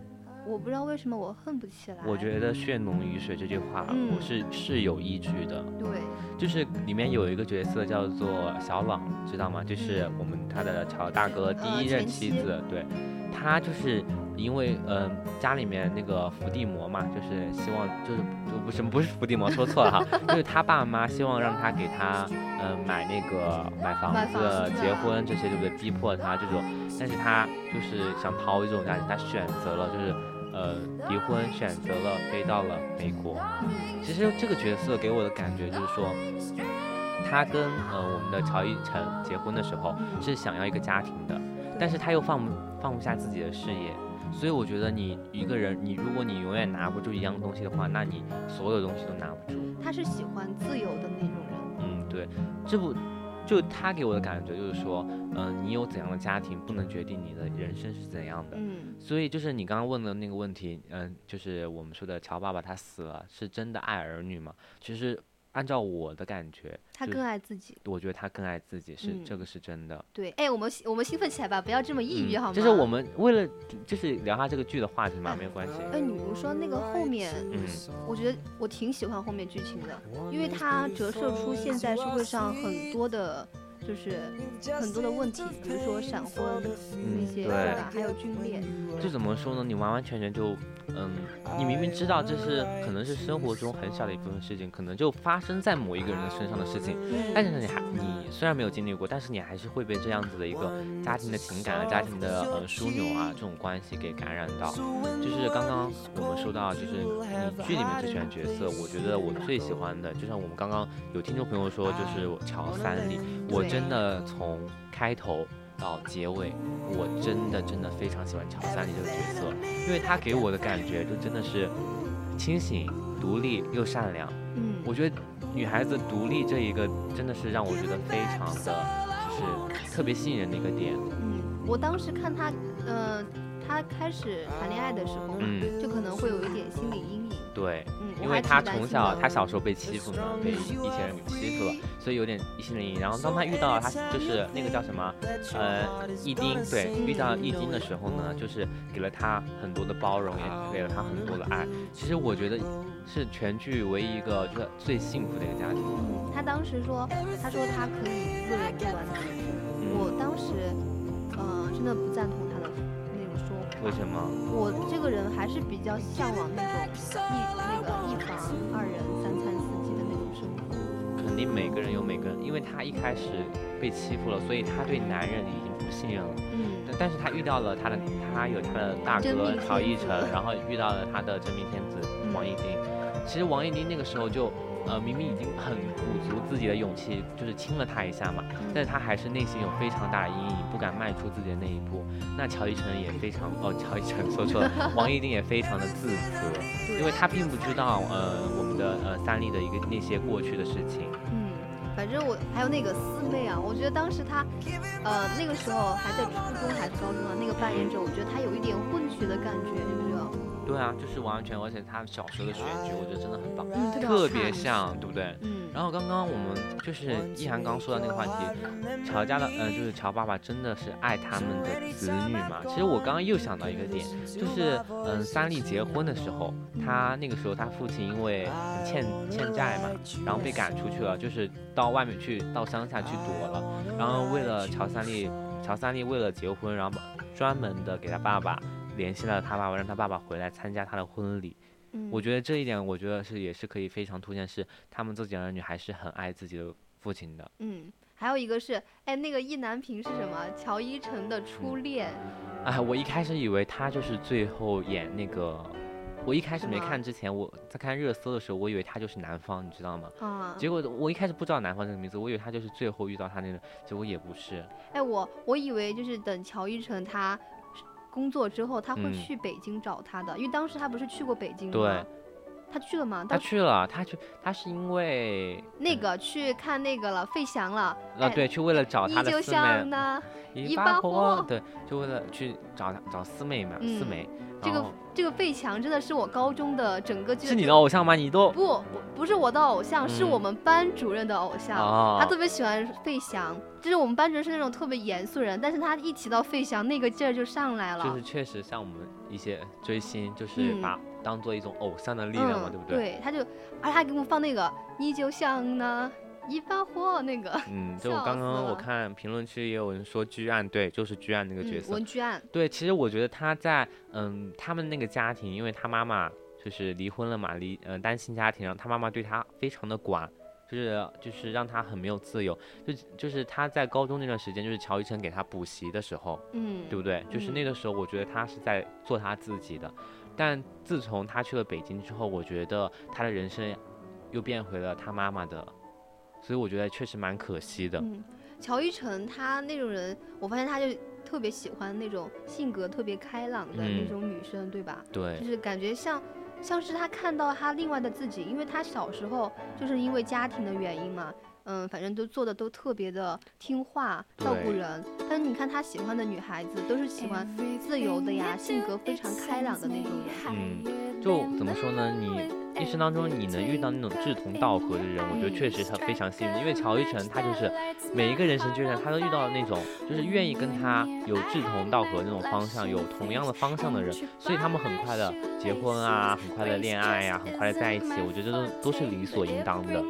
我不知道为什么我恨不起来。我觉得“血浓于水”这句话，我是是有依据的。对，就是里面有一个角色叫做小朗，知道吗？就是我们他的乔大哥第一任妻子。对，他就是因为嗯家里面那个伏地魔嘛，就是希望就是就不是不是伏地魔，说错了哈，就是他爸妈希望让他给他嗯买那个买房子、结婚这些，对不对？逼迫他这种，但是他就是想逃离这种家庭，他选择了就是。呃，离婚选择了飞到了美国。其实这个角色给我的感觉就是说，他跟呃我们的乔一晨结婚的时候是想要一个家庭的，但是他又放放不下自己的事业，所以我觉得你一个人，你如果你永远拿不住一样东西的话，那你所有东西都拿不住。他是喜欢自由的那种人。嗯，对，这部。就他给我的感觉就是说，嗯，你有怎样的家庭不能决定你的人生是怎样的。嗯，所以就是你刚刚问的那个问题，嗯，就是我们说的乔爸爸他死了，是真的爱儿女吗？其实。按照我的感觉，他更爱自己。我觉得他更爱自己，是这个是真的。对，哎，我们我们兴奋起来吧，不要这么抑郁好吗？就是我们为了就是聊下这个剧的话题嘛，没有关系。哎，你比如说那个后面，嗯，我觉得我挺喜欢后面剧情的，因为它折射出现在社会上很多的。就是很多的问题，比如说闪婚那些，对吧？还有军恋。就怎么说呢？你完完全全就，嗯，你明明知道这是可能是生活中很小的一部分事情，可能就发生在某一个人的身上的事情，但是你还你虽然没有经历过，但是你还是会被这样子的一个家庭的情感啊、家庭的呃枢纽啊这种关系给感染到。就是刚刚我们说到，就是你剧里面最喜欢角色，我觉得我最喜欢的，就像我们刚刚有听众朋友说，就是乔三里，我真的从开头。到结尾，我真的真的非常喜欢乔三里这个角色，因为他给我的感觉就真的是清醒、独立又善良。嗯，我觉得女孩子独立这一个真的是让我觉得非常的，就是特别吸引人的一个点。嗯，我当时看她，呃，她开始谈恋爱的时候，嗯，就可能会有一点心理阴影。对，因为他从小，他小时候被欺负嘛，被一些人给欺负了，所以有点一心理阴影。然后当他遇到了他，就是那个叫什么，呃，易丁，对，遇到易丁的时候呢，就是给了他很多的包容，也给了他很多的爱。其实我觉得是全剧唯一一个就最幸福的一个家庭。他当时说，他说他可以一个人过完的人生。我当时，呃，真的不赞同。为什么？我这个人还是比较向往那种一那个一房二人三餐四季的那种生活。肯定每个人有每个人，因为他一开始被欺负了，所以他对男人已经不信任了。嗯。但是他遇到了他的，他有他的大哥曹义成，然后遇到了他的真命天子王一丁。其实王一丁那个时候就。呃，明明已经很鼓足自己的勇气，就是亲了他一下嘛，但是他还是内心有非常大的阴影，不敢迈出自己的那一步。那乔一成也非常，哦，乔一成说错了，王一丁也非常的自责，因为他并不知道，呃，我们的呃三立的一个那些过去的事情。嗯，反正我还有那个四妹啊，我觉得当时她，呃，那个时候还在初中还是高中啊，那个扮演者，我觉得她有一点混血的感觉，是不是？对啊，就是完全，而且他小时候的选举，我觉得真的很棒，嗯，特别像，对不对？嗯。然后刚刚我们就是一涵刚说的那个话题，乔家的，呃，就是乔爸爸真的是爱他们的子女嘛？其实我刚刚又想到一个点，就是，嗯，三丽结婚的时候，他那个时候他父亲因为欠欠债嘛，然后被赶出去了，就是到外面去，到乡下去躲了。然后为了乔三丽，乔三丽为了结婚，然后专门的给他爸爸。联系了他爸爸，让他爸爸回来参加他的婚礼。嗯，我觉得这一点，我觉得是也是可以非常凸显，是他们自己儿女还是很爱自己的父亲的。嗯，还有一个是，哎，那个意难平是什么？乔一成的初恋。哎，我一开始以为他就是最后演那个，我一开始没看之前，我在看热搜的时候，我以为他就是男方，你知道吗？啊。结果我一开始不知道男方这个名字，我以为他就是最后遇到他那个，结果也不是。哎，我我以为就是等乔一成他。工作之后他会去北京找他的，因为当时他不是去过北京吗？对，他去了吗？他去了，他去，他是因为那个去看那个了，费翔了。啊，对，去为了找他的四妹。一把火。对，就为了去找找四妹嘛，四妹。这个这个费翔真的是我高中的整个是你的偶像吗？你都不不是我的偶像，是我们班主任的偶像。他特别喜欢费翔，就是我们班主任是那种特别严肃人，但是他一提到费翔，那个劲儿就上来了。就是确实像我们一些追星，就是把当做一种偶像的力量嘛，对不对？对，他就，而且还给我们放那个，你就像那。一把火那个，嗯，就刚刚我看评论区也有人说居岸，对，就是居岸那个角色。文居岸。对，其实我觉得他在，嗯，他们那个家庭，因为他妈妈就是离婚了嘛，离，嗯，单亲家庭，然后他妈妈对他非常的管，就是就是让他很没有自由。就就是他在高中那段时间，就是乔一成给他补习的时候，嗯，对不对？就是那个时候，我觉得他是在做他自己的。但自从他去了北京之后，我觉得他的人生又变回了他妈妈的。所以我觉得确实蛮可惜的。嗯，乔一成他那种人，我发现他就特别喜欢那种性格特别开朗的那种女生，对吧？对，就是感觉像，像是他看到他另外的自己，因为他小时候就是因为家庭的原因嘛，嗯，反正都做的都特别的听话，照顾人。但是你看他喜欢的女孩子，都是喜欢自由的呀，性格非常开朗的那种人。嗯，就怎么说呢？你。一生当中，你能遇到那种志同道合的人，我觉得确实他非常幸运。因为乔一晨他就是每一个人生阶段，他都遇到了那种就是愿意跟他有志同道合那种方向，有同样的方向的人，所以他们很快的结婚啊，很快的恋爱呀，很快的在一起。我觉得这都都是理所应当的。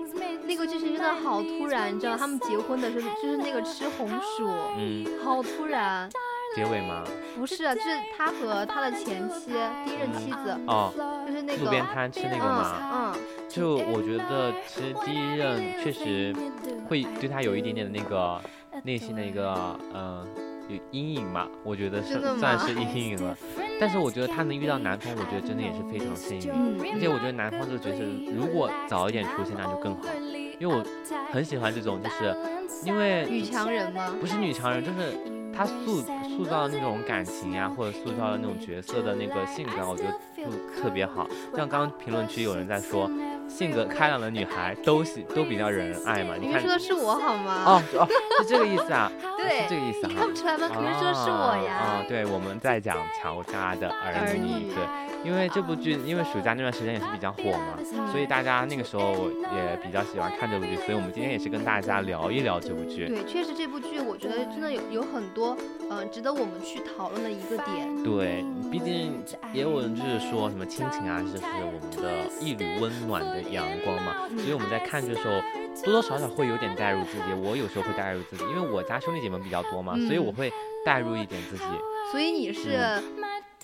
那个剧情真的的好突然，你知道他们结婚的时候就是那个吃红薯，嗯，好突然。结尾吗？不是啊，就是他和他的前妻第一任妻子哦，就是那个路边摊吃那个嘛，嗯，就我觉得其实第一任确实会对他有一点点的那个内心的一个嗯有阴影嘛，我觉得是算是阴影了。但是我觉得他能遇到南方，我觉得真的也是非常幸运，而且我觉得南方这个角色如果早一点出现那就更好，因为我很喜欢这种就是因为女强人吗？不是女强人，就是她塑塑造的那种感情呀，或者塑造的那种角色的那个性格，我觉得就特别好。像刚刚评论区有人在说。性格开朗的女孩都喜都比较惹人爱嘛？你看说的是我好吗？哦哦，是这个意思啊？对，是这个意思啊？看不出来吗？肯定说的是我呀。啊，对，我们在讲乔家的儿女，对，因为这部剧，因为暑假那段时间也是比较火嘛，所以大家那个时候也比较喜欢看这部剧，所以我们今天也是跟大家聊一聊这部剧。对，确实这部剧我觉得真的有有很多嗯值得我们去讨论的一个点。对，毕竟也有人就是说什么亲情啊，就是我们的一缕温暖的。阳光嘛，所以我们在看剧的时候，多多少少会有点代入自己。我有时候会代入自己，因为我家兄弟姐妹比较多嘛，所以我会代入一点自己。所以你是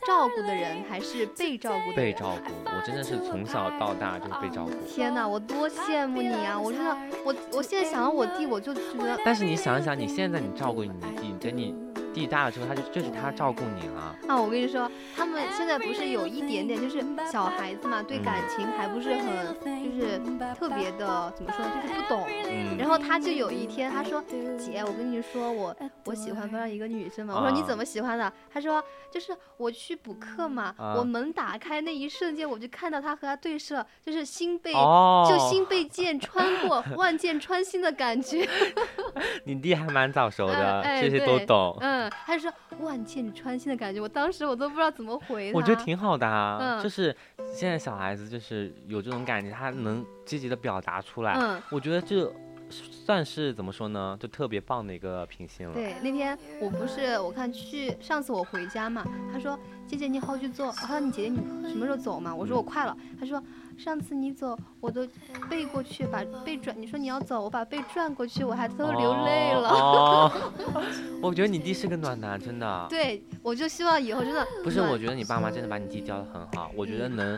照顾的人还是被照顾的？被照顾，我真的是从小到大就是被照顾。天哪，我多羡慕你啊！我真的，我我现在想到我弟，我就觉得。但是你想一想，你现在你照顾你弟，等你。地大了之后，他就就是他照顾你了啊！我跟你说，他们现在不是有一点点，就是小孩子嘛，对感情还不是很，就是特别的，怎么说呢，就是不懂。嗯。然后他就有一天，他说：“姐，我跟你说，我我喜欢班上一个女生嘛。”我说：“你怎么喜欢的？”他说：“就是我去补课嘛，我门打开那一瞬间，我就看到他和他对视，就是心被就心被剑穿过，万箭穿心的感觉。”你弟还蛮早熟的，这些都懂。嗯。他就说万箭穿心的感觉，我当时我都不知道怎么回。我觉得挺好的啊，就是现在小孩子就是有这种感觉，他能积极的表达出来。嗯，我觉得这算是怎么说呢，就特别棒的一个品性了。对，那天我不是我看去上次我回家嘛，他说姐姐你好去做，他说你姐姐你什么时候走嘛？我说我快了，他说。上次你走，我都背过去，把背转。你说你要走，我把背转过去，我还都流泪了。哦，我觉得你弟是个暖男，真的。对，我就希望以后真的不是。我觉得你爸妈真的把你弟教的很好。我觉得能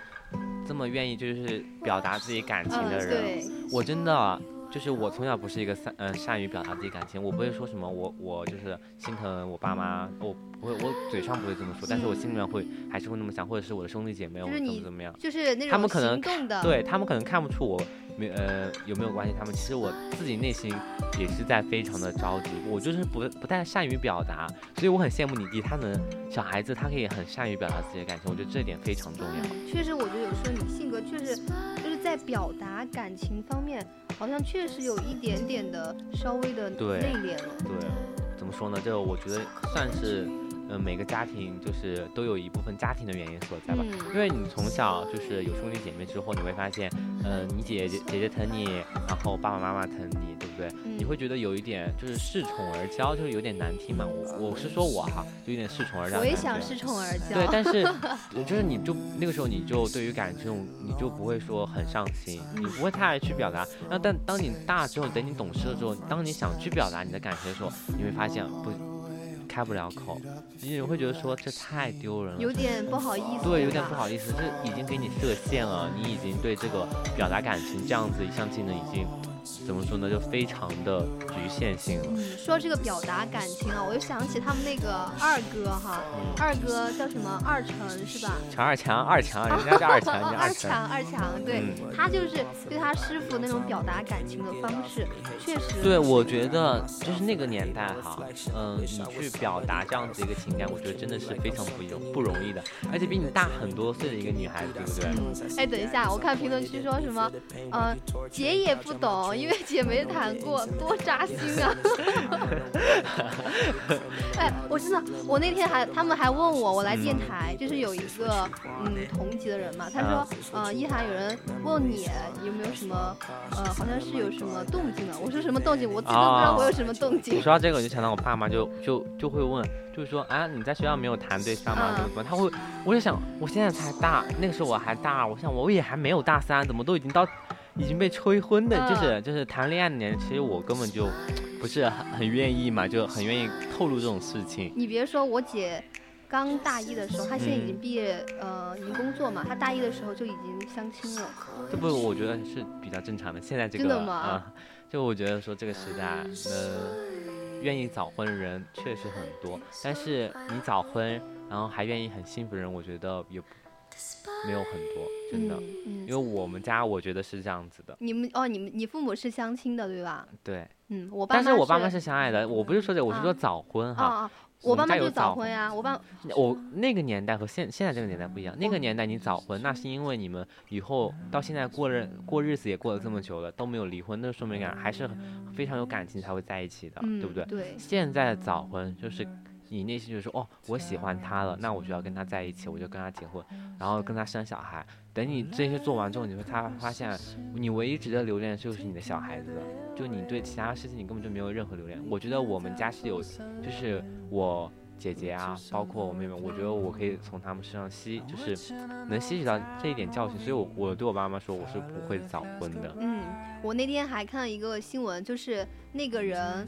这么愿意就是表达自己感情的人，我真的。就是我从小不是一个善嗯善于表达自己感情，我不会说什么我我就是心疼我爸妈，我不会我嘴上不会这么说，但是我心里面会还是会那么想，或者是我的兄弟姐妹，我怎么怎么样，就是那种他们可能对他们可能看不出我没呃有没有关系，他们其实我自己内心也是在非常的着急，我就是不不太善于表达，所以我很羡慕你弟，他能小孩子他可以很善于表达自己的感情，我觉得这点非常重要。确实，我觉得有时候你性格确实就是在表达感情方面。好像确实有一点点的稍微的内敛了。对，怎么说呢？这个我觉得算是。嗯，每个家庭就是都有一部分家庭的原因所在吧，因为你从小就是有兄弟姐妹之后，你会发现，嗯，你姐姐姐姐疼你，然后爸爸妈妈疼你，对不对？你会觉得有一点就是恃宠而骄，就是有点难听嘛。我我是说我哈，就有点恃宠而骄。我也想恃宠而骄。对，但是 就是你就那个时候你就对于感情你就不会说很上心，你不会太爱去表达。那但当你大之后，等你懂事了之后，当你想去表达你的感情的时候，你会发现不。开不了口，你会觉得说这太丢人了，有点不好意思。对，有点不好意思，这已经给你设限了，你已经对这个表达感情这样子一项技能已经。怎么说呢？就非常的局限性了。说这个表达感情啊，我就想起他们那个二哥哈，二哥叫什么二成是吧？强二强，二强，人家叫二强，二强，二强，对他就是对他师傅那种表达感情的方式，确实。对，我觉得就是那个年代哈，嗯，你去表达这样子一个情感，我觉得真的是非常不容不容易的，而且比你大很多岁的一个女孩子，对不对？哎，等一下，我看评论区说什么，嗯，姐也不懂，因为。姐没谈过，多扎心啊！哎，我真的，我那天还，他们还问我，我来电台，就是有一个嗯同级的人嘛，他说，呃，一涵有人问你有没有什么，呃，好像是有什么动静啊？我说什么动静？我自己都不知道我有什么动静。说到这个，我就想到我爸妈就就就会问，就是说啊，你在学校没有谈对象吗？怎么怎么？他会，我就想，我现在才大，那个时候我还大，我想我也还没有大三，怎么都已经到。已经被催婚的，就是就是谈恋爱的年龄，其实我根本就不是很很愿意嘛，就很愿意透露这种事情。你别说我姐。刚大一的时候，她现在已经毕业，呃，已经工作嘛。她大一的时候就已经相亲了。这不，我觉得是比较正常的。现在这个啊，就我觉得说这个时代，呃，愿意早婚的人确实很多。但是你早婚，然后还愿意很幸福的人，我觉得也没有很多，真的。因为我们家我觉得是这样子的。你们哦，你们你父母是相亲的对吧？对。嗯，我爸。但是我爸妈是相爱的。我不是说这，我是说早婚哈。我爸妈就早婚呀，我爸我那个年代和现现在这个年代不一样，那个年代你早婚，那是因为你们以后到现在过日过日子也过了这么久了，都没有离婚，那说明感还是非常有感情才会在一起的，对不对？对。现在早婚就是。你内心就说哦，我喜欢他了，那我就要跟他在一起，我就跟他结婚，然后跟他生小孩。等你这些做完之后，你会他发现，你唯一值得留恋的就是你的小孩子，就你对其他事情你根本就没有任何留恋。我觉得我们家是有，就是我。姐姐啊，包括我妹妹，我觉得我可以从他们身上吸，就是能吸取到这一点教训，所以，我我对我爸妈说，我是不会早婚的。嗯，我那天还看了一个新闻，就是那个人，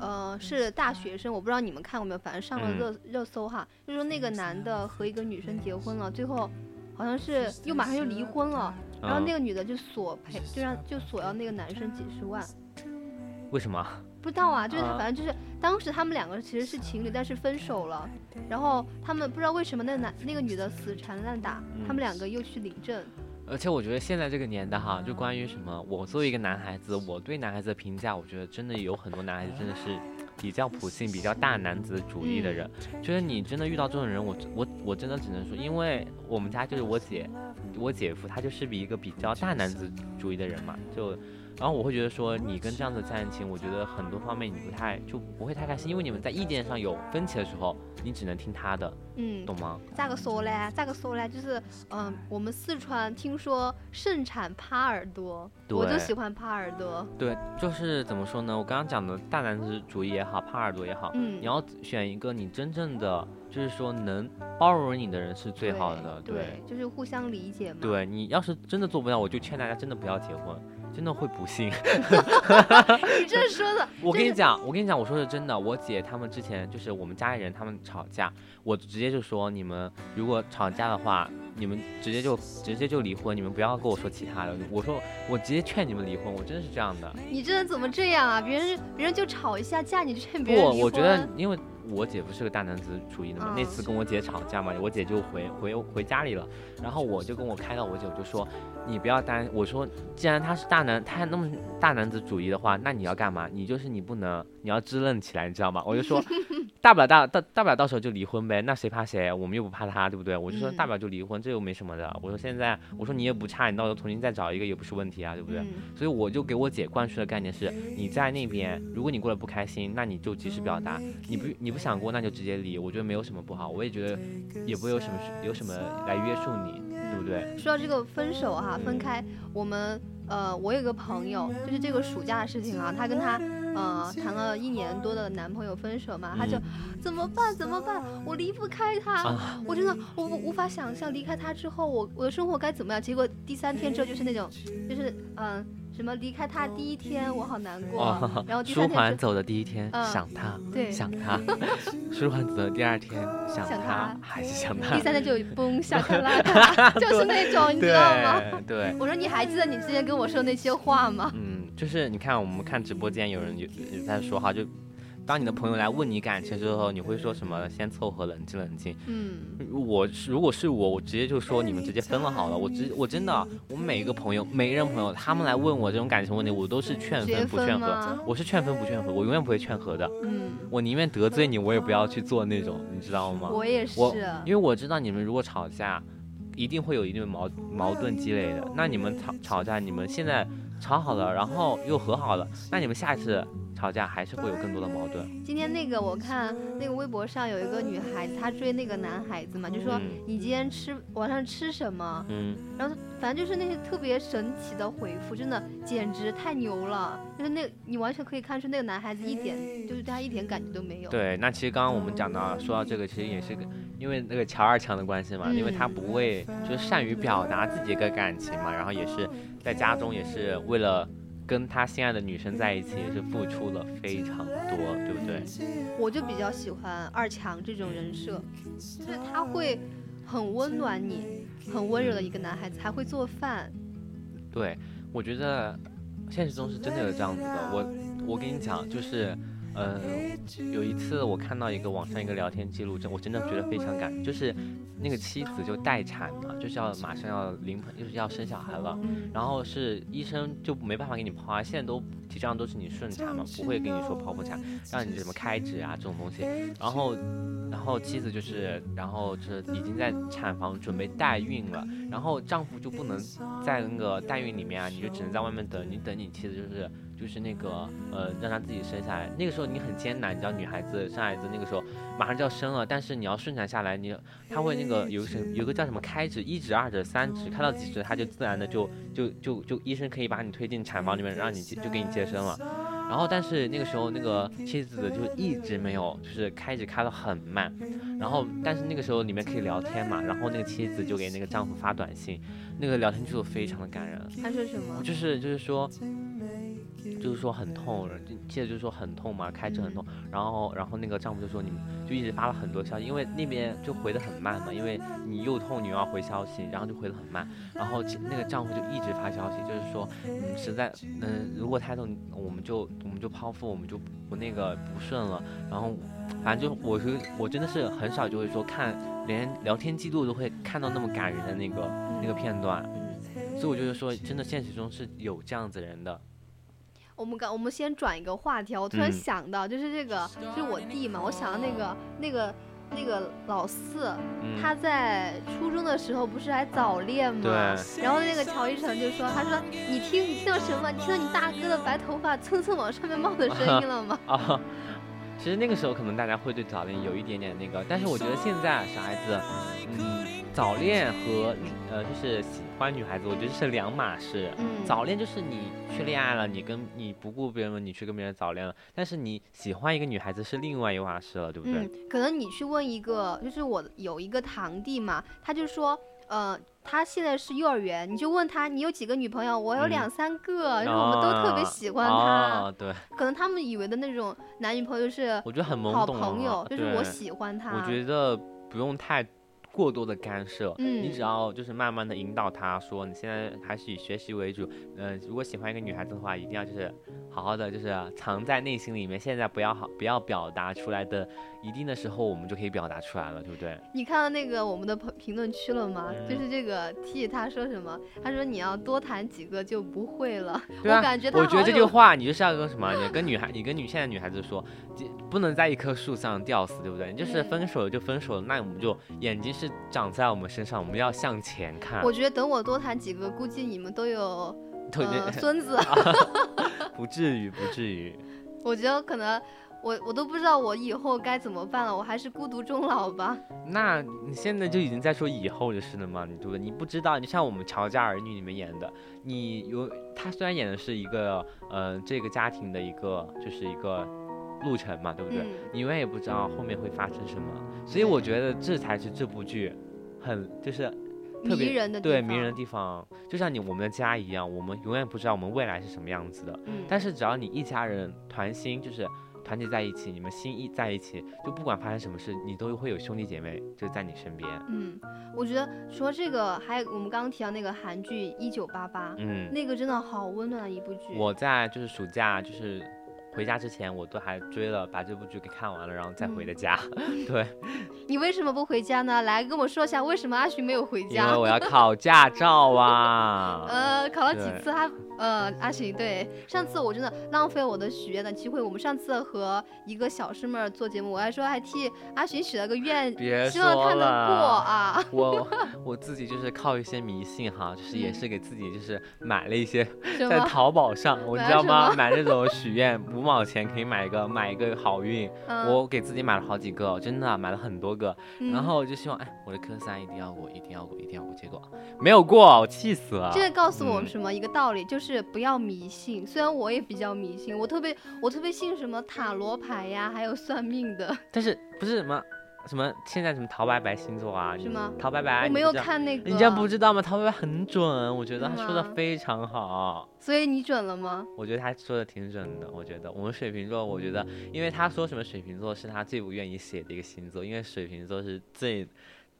呃，是大学生，我不知道你们看过没有，反正上了热热搜哈，就说那个男的和一个女生结婚了，最后好像是又马上又离婚了，然后那个女的就索赔，就让就索要那个男生几十万。为什么？不知道啊，就是反正就是当时他们两个其实是情侣，但是分手了。然后他们不知道为什么那男那个女的死缠烂打，他们两个又去领证。而且我觉得现在这个年代哈，就关于什么，我作为一个男孩子，我对男孩子的评价，我觉得真的有很多男孩子真的是比较普信、比较大男子主义的人。就是你真的遇到这种人，我我我真的只能说，因为我们家就是我姐，我姐夫他就是比一个比较大男子主义的人嘛，就。然后我会觉得说，你跟这样的在一起，我觉得很多方面你不太就不会太开心，因为你们在意见上有分歧的时候，你只能听他的，嗯，懂吗？咋个说嘞？咋个说嘞？就是，嗯，我们四川听说盛产耙耳朵，我就喜欢耙耳朵。对，就是怎么说呢？我刚刚讲的大男子主义也好，耙耳朵也好，嗯，你要选一个你真正的，就是说能包容你的人是最好的，对，就是互相理解嘛。对你要是真的做不到，我就劝大家真的不要结婚。真的会不信，你这说的，我跟你讲，我跟你讲，我说的真的。我姐他们之前就是我们家里人，他们吵架，我直接就说你们如果吵架的话，你们直接就直接就离婚，你们不要跟我说其他的。我说我直接劝你们离婚，我真的是这样的。你这人怎么这样啊？别人别人就吵一下架，你就劝别人不，我觉得因为。我姐不是个大男子主义的嘛？那次跟我姐吵架嘛，我姐就回回回家里了，然后我就跟我开导我姐，我就说你不要担，我说既然他是大男，他那么大男子主义的话，那你要干嘛？你就是你不能，你要支棱起来，你知道吗？我就说。大不了大大大不了到时候就离婚呗，那谁怕谁？我们又不怕他，对不对？我就说大不了就离婚，这又没什么的。我说现在，我说你也不差，你到时候重新再找一个也不是问题啊，对不对？所以我就给我姐灌输的概念是，你在那边，如果你过得不开心，那你就及时表达。你不你不想过，那就直接离。我觉得没有什么不好，我也觉得也不会有什么有什么来约束你，对不对？说到这个分手哈，分开，我们呃，我有个朋友，就是这个暑假的事情啊，她跟她。呃，谈了一年多的男朋友分手嘛，她就怎么办？怎么办？我离不开他，我真的我无法想象离开他之后我我的生活该怎么样。结果第三天之后就是那种，就是嗯。什么离开他第一天我好难过，然后舒缓走的第一天想他，对，想他，舒缓走的第二天想他，还是想他，第三天就 崩下克 拉他，就是那种你知道吗？对，我说你还记得你之前跟我说那些话吗？嗯，就是你看我们看直播间有人有有在说哈，就。当你的朋友来问你感情之后，你会说什么？先凑合，冷静冷静。嗯，我如果是我，我直接就说你们直接分了好了。我直我真的，我每一个朋友，每一任朋友，他们来问我这种感情问题，我都是劝分不劝和。我是劝分不劝和，我永远不会劝和的。嗯，我宁愿得罪你，我也不要去做那种，你知道吗？我也是。因为我知道你们如果吵架，一定会有一定的矛矛盾积累的。那你们吵吵架，你们现在吵好了，然后又和好了，那你们下一次？吵架还是会有更多的矛盾。今天那个我看那个微博上有一个女孩子，她追那个男孩子嘛，就说你今天吃晚上吃什么？嗯，然后反正就是那些特别神奇的回复，真的简直太牛了。就是那你完全可以看出那个男孩子一点就是对他一点感觉都没有。对，那其实刚刚我们讲到说到这个，其实也是个因为那个乔二强的关系嘛，因为他不会就是善于表达自己一个感情嘛，然后也是在家中也是为了跟他心爱的女生在一起，也是付出了非常多，对不对？我就比较喜欢二强这种人设，就是他会很温暖你，很温柔的一个男孩子，还会做饭。对，我觉得现实中是真的有这样子的。我我跟你讲，就是。嗯，有一次我看到一个网上一个聊天记录，真我真的觉得非常感，就是那个妻子就待产嘛，就是要马上要临盆，就是要生小孩了，然后是医生就没办法给你剖啊，现在都基本上都是你顺产嘛，不会跟你说剖腹产，让你什么开指啊这种东西，然后然后妻子就是，然后就是已经在产房准备代孕了，然后丈夫就不能在那个代孕里面啊，你就只能在外面等，你等你妻子就是。就是那个呃，让她自己生下来。那个时候你很艰难，你知道，女孩子生孩子那个时候马上就要生了，但是你要顺产下来，你她会那个有什有个叫什么开指，一指、二指、三指，开到几指，她就自然的就就就就医生可以把你推进产房里面，让你就给你接生了。然后但是那个时候那个妻子就一直没有，就是开指开的很慢。然后但是那个时候里面可以聊天嘛，然后那个妻子就给那个丈夫发短信，那个聊天记录非常的感人。他说什么？就是就是说。就是说很痛，记得就是说很痛嘛，开指很痛。然后，然后那个丈夫就说，你就一直发了很多消息，因为那边就回的很慢嘛，因为你又痛，你又要回消息，然后就回的很慢。然后那个丈夫就一直发消息，就是说，嗯，实在，嗯，如果太痛，我们就我们就剖腹，我们就不那个不顺了。然后，反正就我是我真的是很少就会说看，连聊天记录都会看到那么感人的那个那个片段。所以我就是说，真的现实中是有这样子人的。我们刚，我们先转一个话题。我突然想到，就是这个，就是我弟嘛。我想到那个，那个，那个老四，他在初中的时候不是还早恋吗？对。然后那个乔一成就说：“他说你听，你听到什么？你听到你大哥的白头发蹭蹭往上面冒的声音了吗？” 啊。其实那个时候可能大家会对早恋有一点点那个，但是我觉得现在小孩子，嗯，早恋和呃就是喜欢女孩子，我觉得是两码事。嗯，早恋就是你去恋爱了，你跟你不顾别人，你去跟别人早恋了。但是你喜欢一个女孩子是另外一码事了，对不对？嗯，可能你去问一个，就是我有一个堂弟嘛，他就说，呃。他现在是幼儿园，你就问他你有几个女朋友？我有两三个，就是我们都特别喜欢他。对，可能他们以为的那种男女朋友是，我觉得很懵懂。好朋友，就是我喜欢他。我觉得不用太。过多的干涉，嗯，你只要就是慢慢的引导他，说你现在还是以学习为主，嗯，如果喜欢一个女孩子的话，一定要就是好好的就是藏在内心里面，现在不要好不要表达出来的，一定的时候我们就可以表达出来了，对不对？你看到那个我们的评评论区了吗？就是这个 T 他说什么？他说你要多谈几个就不会了。对啊，我感觉我觉得这句话你就是要跟什么？你跟女孩，你跟女现在女孩子说，不能在一棵树上吊死，对不对？你就是分手了就分手了，那我们就眼睛是。是长在我们身上，我们要向前看。我觉得等我多谈几个，估计你们都有孙子。不至于，不至于。我觉得可能我我都不知道我以后该怎么办了，我还是孤独终老吧。那你现在就已经在说以后的事了吗？你对不对？你不知道，你像我们《乔家儿女》里面演的，你有他虽然演的是一个呃这个家庭的一个就是一个。路程嘛，对不对？你永远也不知道后面会发生什么，所以我觉得这才是这部剧，很就是特别对迷人的地方。就像你我们的家一样，我们永远不知道我们未来是什么样子的。嗯。但是只要你一家人团心，就是团结在一起，你们心意在一起，就不管发生什么事，你都会有兄弟姐妹就在你身边。嗯，我觉得说这个，还有我们刚刚提到那个韩剧《一九八八》，嗯，那个真的好温暖的一部剧。我在就是暑假就是。回家之前，我都还追了，把这部剧给看完了，然后再回的家。对，你为什么不回家呢？来跟我说一下，为什么阿寻没有回家？因为我要 考驾照啊。呃，考了几次？他呃，阿寻对，上次我真的浪费我的许愿的机会。我们上次和一个小师妹做节目，我还说还替阿寻许了个愿，希望他能过啊。我我自己就是靠一些迷信哈，就是也是给自己就是买了一些在淘宝上，我知道吗？买那种许愿不。五毛钱可以买一个买一个好运，我给自己买了好几个，真的买了很多个，然后我就希望，哎，我的科三一定要过，一定要过，一定要过，结果没有过，我气死了。这个告诉我们什么一个道理，就是不要迷信。虽然我也比较迷信，我特别我特别信什么塔罗牌呀，还有算命的。但是不是什么什么现在什么陶白白星座啊？是吗？陶白白，我没有看那个。你这样不知道吗？陶白白很准，我觉得他说的非常好。所以你准了吗？我觉得他说的挺准的。我觉得我们水瓶座，我觉得，因为他说什么水瓶座是他最不愿意写的一个星座，因为水瓶座是最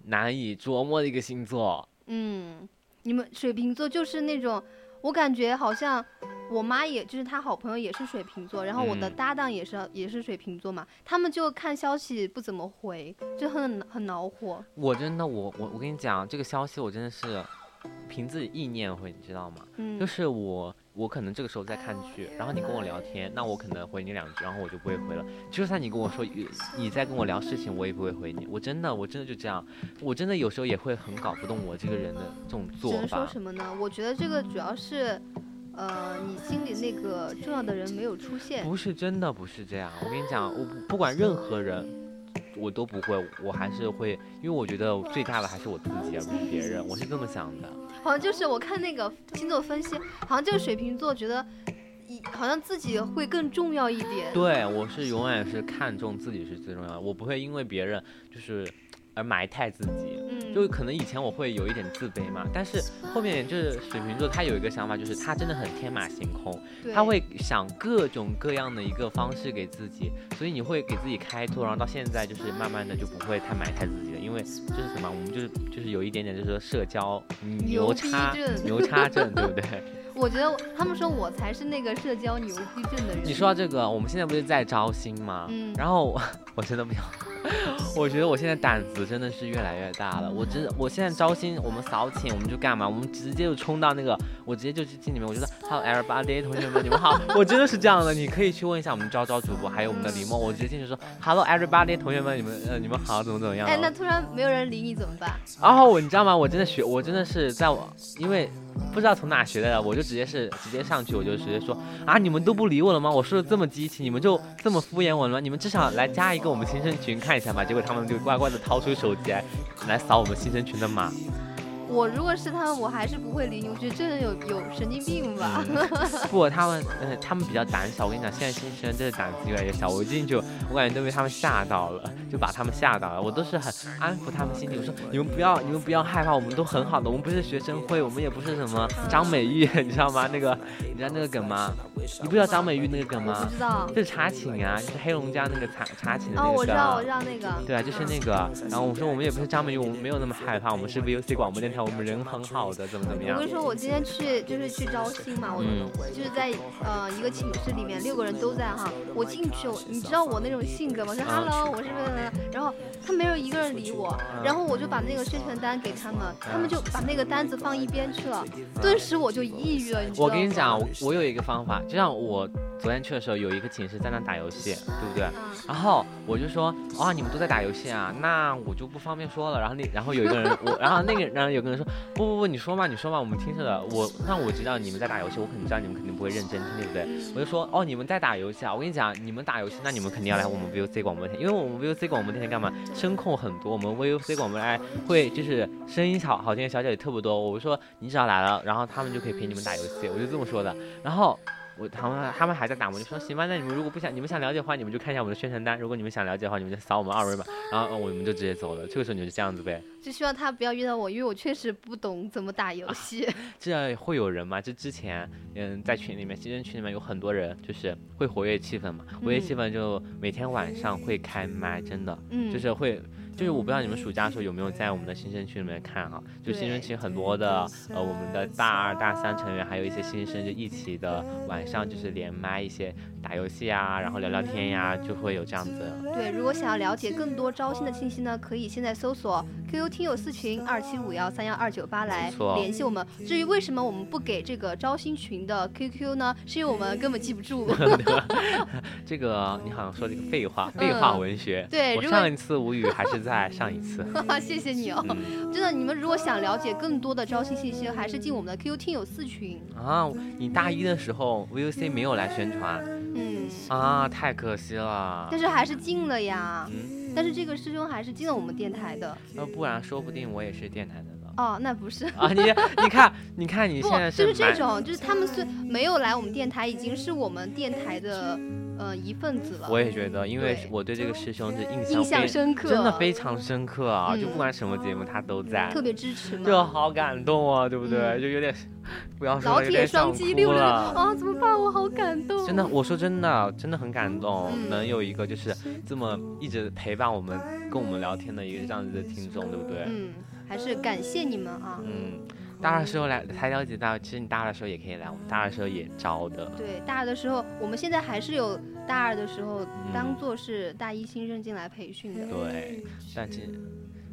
难以琢磨的一个星座。嗯，你们水瓶座就是那种，我感觉好像。我妈也就是她好朋友也是水瓶座，然后我的搭档也是也是水瓶座嘛，他们就看消息不怎么回，就很很恼火。我真的我我我跟你讲，这个消息我真的是凭自己意念回，你知道吗？嗯，就是我。我可能这个时候在看剧，然后你跟我聊天，那我可能回你两句，然后我就不会回了。就算你跟我说你在跟我聊事情，我也不会回你。我真的，我真的就这样。我真的有时候也会很搞不懂我这个人的这种做法。只能说什么呢？我觉得这个主要是，呃，你心里那个重要的人没有出现。不是真的，不是这样。我跟你讲，我不管任何人。我都不会，我还是会，因为我觉得最大的还是我自己，而不是别人。我是这么想的。好像就是我看那个星座分析，好像这个水瓶座觉得，好像自己会更重要一点。对，我是永远是看重自己是最重要的，我不会因为别人就是。而埋汰自己，嗯，就可能以前我会有一点自卑嘛，但是后面就是水瓶座，他有一个想法，就是他真的很天马行空，他会想各种各样的一个方式给自己，所以你会给自己开拓，然后到现在就是慢慢的就不会太埋汰自己了，因为就是什么？我们就是就是有一点点就是说社交牛叉牛叉症，对不对？我觉得他们说我才是那个社交牛逼症的人。你说到这个，我们现在不是在招新吗？嗯，然后我真的不想。我觉得我现在胆子真的是越来越大了。我真，我现在招新，我们扫寝，我们就干嘛？我们直接就冲到那个，我直接就去进里面。我觉得，Hello everybody，同学们，你们好。我真的是这样的，你可以去问一下我们招招主播，还有我们的李梦。我直接进去说，Hello everybody，同学们，你们呃，你们好，怎么怎么样？哎，那突然没有人理你怎么办？然后我，你知道吗？我真的学，我真的是在我，因为。不知道从哪学的，我就直接是直接上去，我就直接说啊，你们都不理我了吗？我说的这么激情，你们就这么敷衍我了吗？你们至少来加一个我们新生群看一下吧。结果他们就乖乖的掏出手机来，来扫我们新生群的码。我如果是他们，我还是不会理你。我觉得这人有有神经病吧？不，他们呃，他们比较胆小。我跟你讲，现在新生真的胆子越来越小。我一进去，我感觉都被他们吓到了，就把他们吓到了。我都是很安抚他们心情，我说你们不要，你们不要害怕，我们都很好的。我们不是学生会，我们也不是什么张美玉，你知道吗？那个你知道那个梗吗？你不知道张美玉那个梗吗？不知道。就是查寝啊，就是黑龙江那个查查寝的那个。哦，我知道，我知道那个。对啊，就是那个。然后我说我们也不是张美玉，我们没有那么害怕，我们是 VOC 广播电台。我们人很好的，怎么怎么样？我跟你说，我今天去就是去招新嘛，我就是在呃一个寝室里面，六个人都在哈。我进去，你知道我那种性格嘛？说 Hello，我是不是？然后他没有一个人理我，然后我就把那个宣传单给他们，他们就把那个单子放一边去了，顿时我就抑郁了。你知道我跟你讲，我有一个方法，就像我昨天去的时候，有一个寝室在那打游戏，对不对？然后我就说，哇，你们都在打游戏啊，那我就不方便说了。然后那然后有一个人，我然后那个然后有个人。说不不不，你说嘛，你说嘛，我们听着的。我那我知道你们在打游戏，我肯定知道你们肯定不会认真听，对不对？我就说哦，你们在打游戏啊。我跟你讲，你们打游戏，那你们肯定要来我们 VOC 广播台，因为我们 VOC 广播电台干嘛？声控很多，我们 VOC 广播台会就是声音好好听的小姐姐特别多。我说你只要来了，然后他们就可以陪你们打游戏，我就这么说的。然后。我他们他们还在打嘛，就说行吧，那你们如果不想你们想了解的话，你们就看一下我们的宣传单。如果你们想了解的话，你们就扫我们二维码，然后我们就直接走了。这个时候你就这样子呗。就希望他不要遇到我，因为我确实不懂怎么打游戏。这会有人吗？就之前嗯在群里面，新人群里面有很多人，就是会活跃气氛嘛，活跃气氛就每天晚上会开麦，真的，嗯，就是会。就是我不知道你们暑假的时候有没有在我们的新生群里面看哈，就新生群很多的呃我们的大二大三成员，还有一些新生就一起的晚上就是连麦一些打游戏啊，然后聊聊天呀，就会有这样子。对，如果想要了解更多招新的信息呢，可以现在搜索 QQ 听友四群二七五幺三幺二九八来联系我们。至于为什么我们不给这个招新群的 QQ 呢？是因为我们根本记不住。这个你好像说这个废话，废话文学。对，我上一次无语还是。在上一次，谢谢你哦！真的，你们如果想了解更多的招新信息，还是进我们的 QQ 听友四群啊。你大一的时候 VOC 没有来宣传，嗯啊，太可惜了。但是还是进了呀，嗯，但是这个师兄还是进了我们电台的。那不然说不定我也是电台的呢。哦，那不是啊，你你看，你看你现在是就是这种，就是他们虽没有来我们电台，已经是我们电台的。呃一份子了。我也觉得，因为我对这个师兄是印象印象深刻，真的非常深刻啊！就不管什么节目他都在，特别支持，就好感动啊，对不对？就有点不要说老铁双击六了啊！怎么办？我好感动。真的，我说真的，真的很感动，能有一个就是这么一直陪伴我们、跟我们聊天的一个这样子的听众，对不对？嗯，还是感谢你们啊。嗯。大二的时候来才了解到，其实你大二的时候也可以来，我们大二的时候也招的。对，大二的时候，我们现在还是有大二的时候当做是大一新生进来培训的。对，但是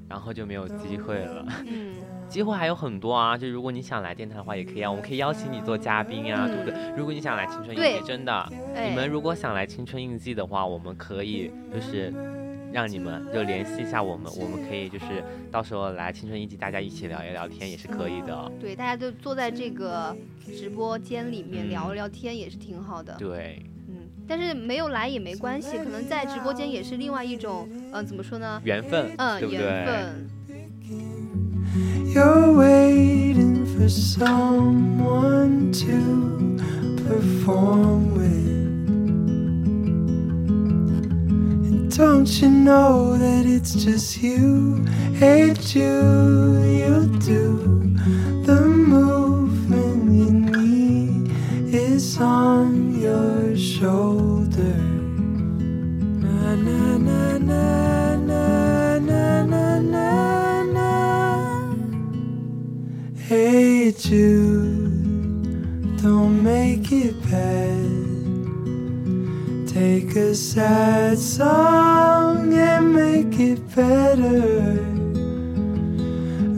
然后就没有机会了。嗯，机会还有很多啊，就如果你想来电台的话，也可以啊，我们可以邀请你做嘉宾啊，对不对？如果你想来青春印记，真的，你们如果想来青春印记的话，我们可以就是。让你们就联系一下我们，我们可以就是到时候来青春一集，大家一起聊一聊天也是可以的。对，大家就坐在这个直播间里面聊聊天也是挺好的。对，嗯，但是没有来也没关系，可能在直播间也是另外一种，嗯，怎么说呢？缘分，嗯，缘分。Don't you know that it's just you? Hate you, you do. The movement you need is on your shoulder. Na na na na na na na na na. Hate you, don't make it bad. Take a sad song and make it better.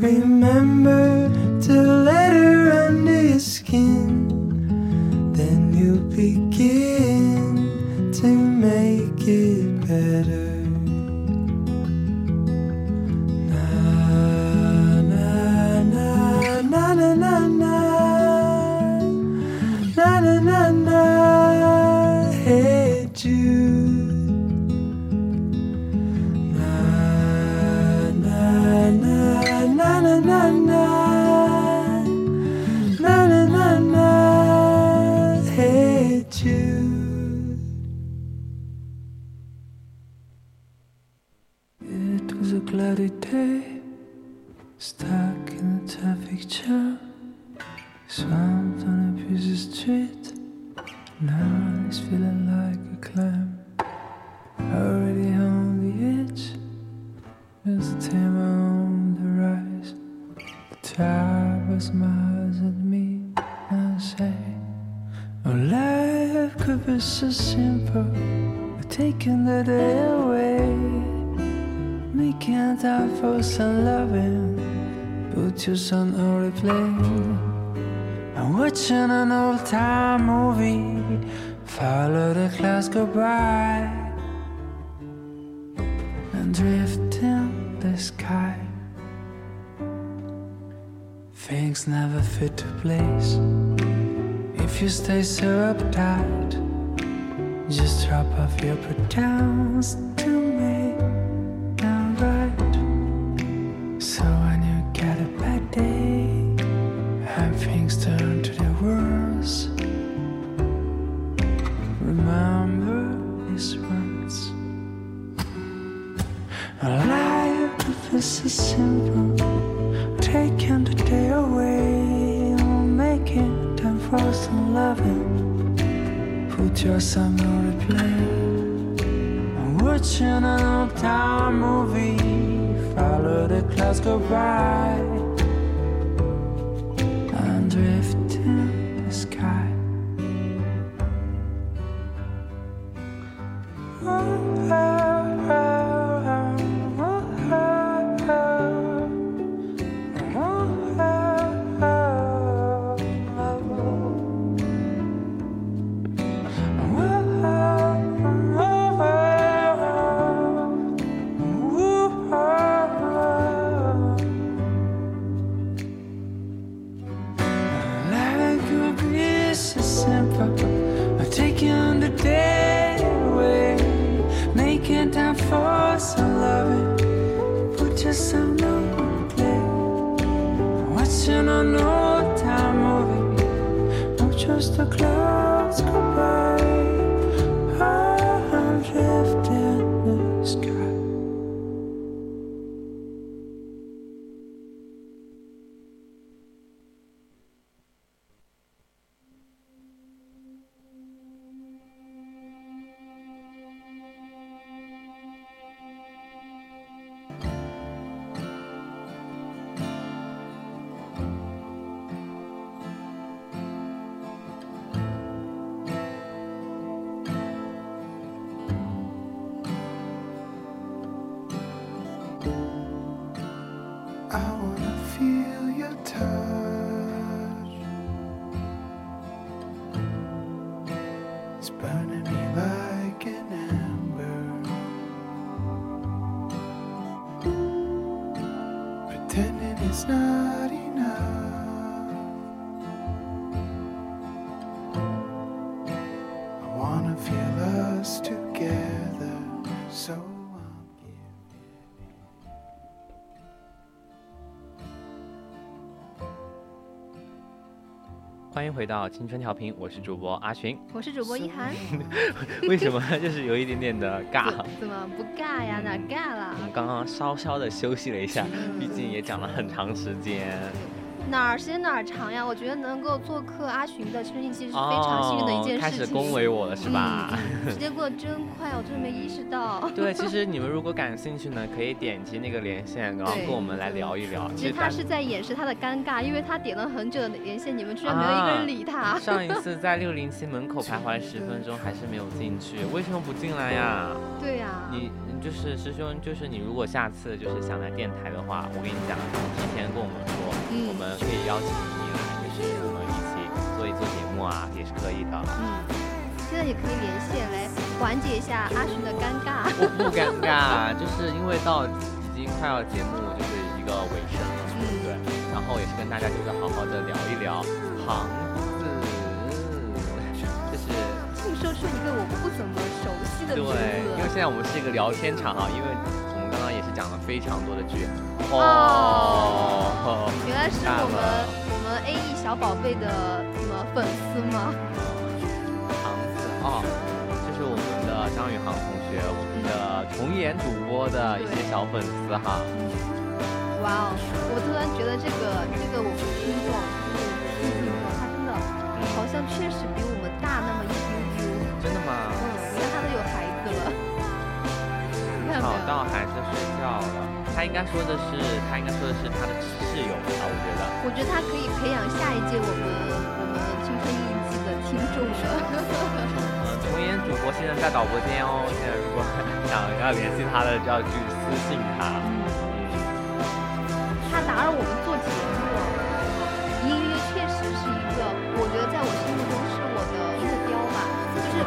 Remember to let her under your skin. Then you begin to make it better. cloudy so simple, but taking the day away. Making time for some loving. Son on replay. I'm watching an old time movie. Follow the clouds go by. And drift in the sky. Things never fit to place. If you stay so uptight top of your pronounced 欢迎回到青春调频，我是主播阿寻，我是主播一涵。为什么 就是有一点点的尬？怎么不尬呀？哪尬了？我们刚刚稍稍的休息了一下，毕竟也讲了很长时间。哪儿时间哪儿长呀？我觉得能够做客阿寻的青春印记是非常幸运的一件事情。开始恭维我了是吧？时间过得真快，我真的没意识到。对，其实你们如果感兴趣呢，可以点击那个连线，然后跟我们来聊一聊。其实他是在掩饰他的尴尬，因为他点了很久的连线，你们居然没有一个人理他。上一次在六零七门口徘徊十分钟，还是没有进去，为什么不进来呀？对呀。你就是师兄，就是你如果下次就是想来电台的话，我跟你讲，提前跟我们说，我们可以邀请你来，就是我们一起做一做节目啊，也是可以的。嗯，现在也可以连线来缓解一下阿寻的尴尬。我不尴尬，就是因为到已经快要节目就是一个尾声了，对不对？然后也是跟大家就是好好的聊一聊行对，因为现在我们是一个聊天场哈，因为我们刚刚也是讲了非常多的剧。哦，原来是我们我们 A E 小宝贝的什么粉丝吗？航子哦，这是我们的张宇航同学，我们的重演主播的一些小粉丝哈。哇哦，我突然觉得这个这个我们听众就是听众，他真的好像确实比我们大那么一丢丢。真的吗？吵到孩子睡觉了。他应该说的是，他应该说的是他的室友吧？我觉得。我觉得他可以培养下一届我们我们青春印记的听众的。嗯，重演主播现在在导播间哦，现在如果 想要联系他的，就要去私信他。嗯。他打扰我们做节目，隐隐约约确实是一个，我觉得在我心目中是我的目标吧。就是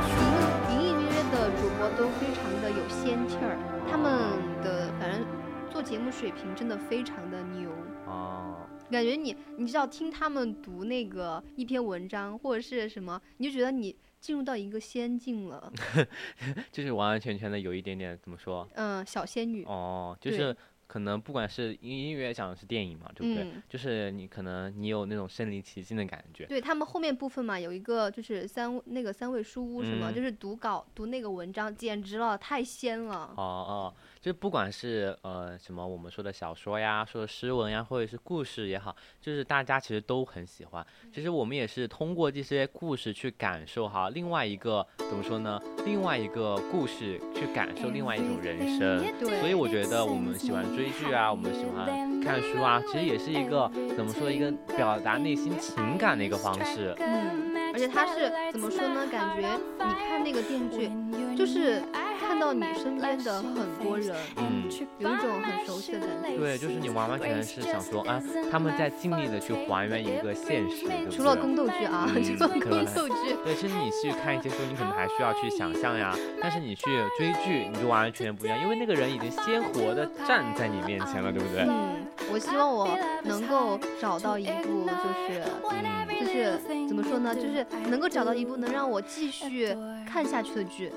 隐隐隐约约的主播都非常的有仙气儿，他们的反正。做节目水平真的非常的牛哦，感觉你你知道听他们读那个一篇文章或者是什么，你就觉得你进入到一个仙境了，就是完完全全的有一点点怎么说？嗯，小仙女哦，就是。可能不管是音音乐讲的是电影嘛，对不对？就是你可能你有那种身临其境的感觉。对他们后面部分嘛，有一个就是三那个三味书屋什么，就是读稿读那个文章，简直了，太仙了。哦哦，就不管是呃什么我们说的小说呀，说的诗文呀，或者是故事也好，就是大家其实都很喜欢。其实我们也是通过这些故事去感受哈，另外一个怎么说呢？另外一个故事去感受另外一种人生。所以我觉得我们喜欢。追剧啊，我们喜欢看书啊，其实也是一个怎么说一个表达内心情感的一个方式。嗯，而且它是怎么说呢？感觉你看那个电视剧，就是。看到你身边的很多人，嗯，有一种很熟悉的感觉。对，就是你完完全全是想说啊，他们在尽力的去还原一个现实。对除了宫斗剧啊，除了宫斗剧。对，其实你去看一些书，你可能还需要去想象呀。但是你去追剧，你就完完全全不一样，因为那个人已经鲜活的站在你面前了，对不对？嗯，我希望我能够找到一部，就是，嗯就是怎么说呢？就是能够找到一部能让我继续看下去的剧。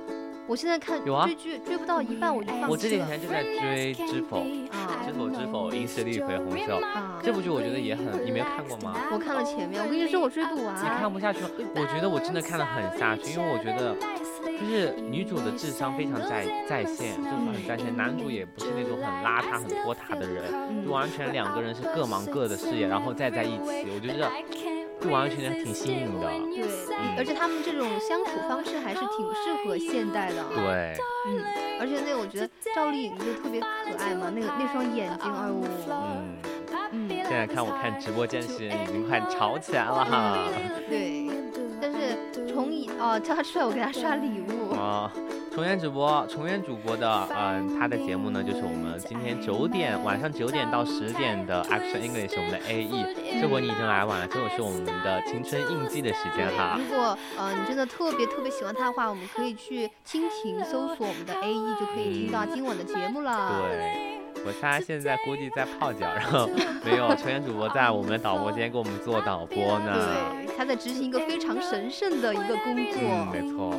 我现在看追剧追不到一半我就放弃了。我这几天就在追《知否》啊，《知否知否，应是绿肥红瘦》啊。这部剧我觉得也很，你没有看过吗？我看了前面，我跟你说我追不完。你看不下去吗？我觉得我真的看得很下去，因为我觉得就是女主的智商非常在在线，就是很在线。男主也不是那种很邋遢、很拖沓的人，就完全两个人是各忙各的事业，然后再在一起。我觉得。就完完全全挺新颖的，对，而且他们这种相处方式还是挺适合现代的，对，嗯，而且那个我觉得赵丽颖就特别可爱嘛，那个那双眼睛，哎呦，嗯。嗯，现在看我看直播间，是已经快吵起来了哈。对，但是重演哦，叫他出来，我给他刷礼物。哦，重演直播，重演主播的，嗯，他的节目呢，就是我们今天九点晚上九点到十点的 Action English，我们的 A E。这回你已经来晚了，这会是我们的青春印记的时间哈。如果呃你真的特别特别喜欢他的话，我们可以去蜻蜓搜索我们的 A E，就可以听到今晚的节目了。对。我猜现在估计在泡脚，然后没有 成员主播在我们导播间给我们做导播呢。对，他在执行一个非常神圣的一个工作。嗯，没错。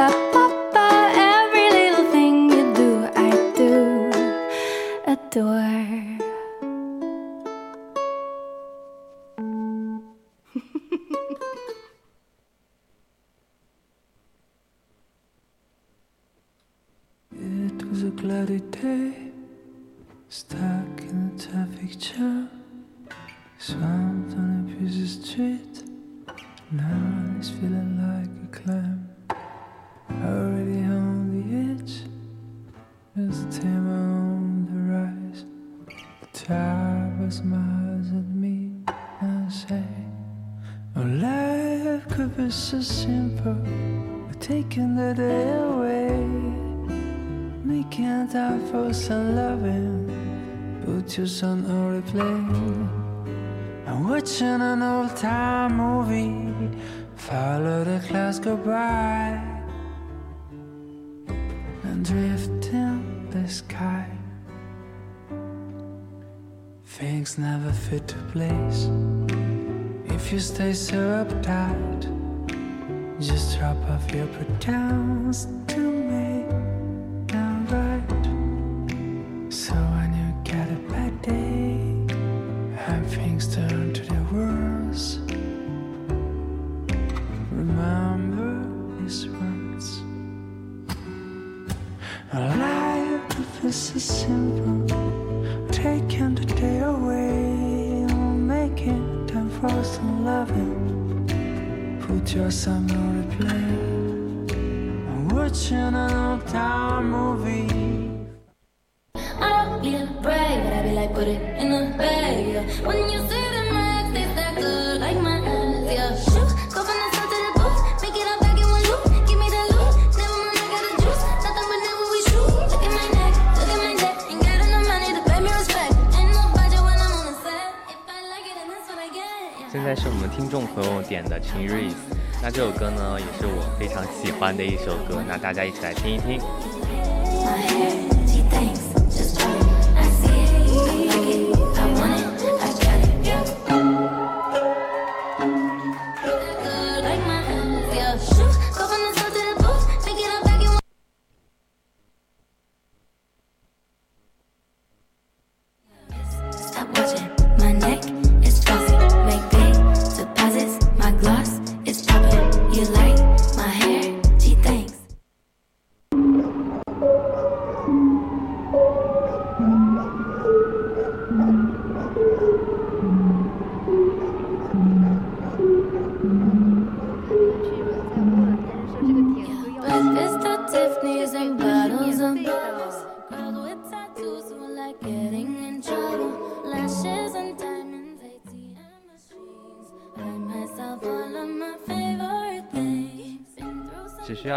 cloudy towns 的一首歌，那大家一起来听一听。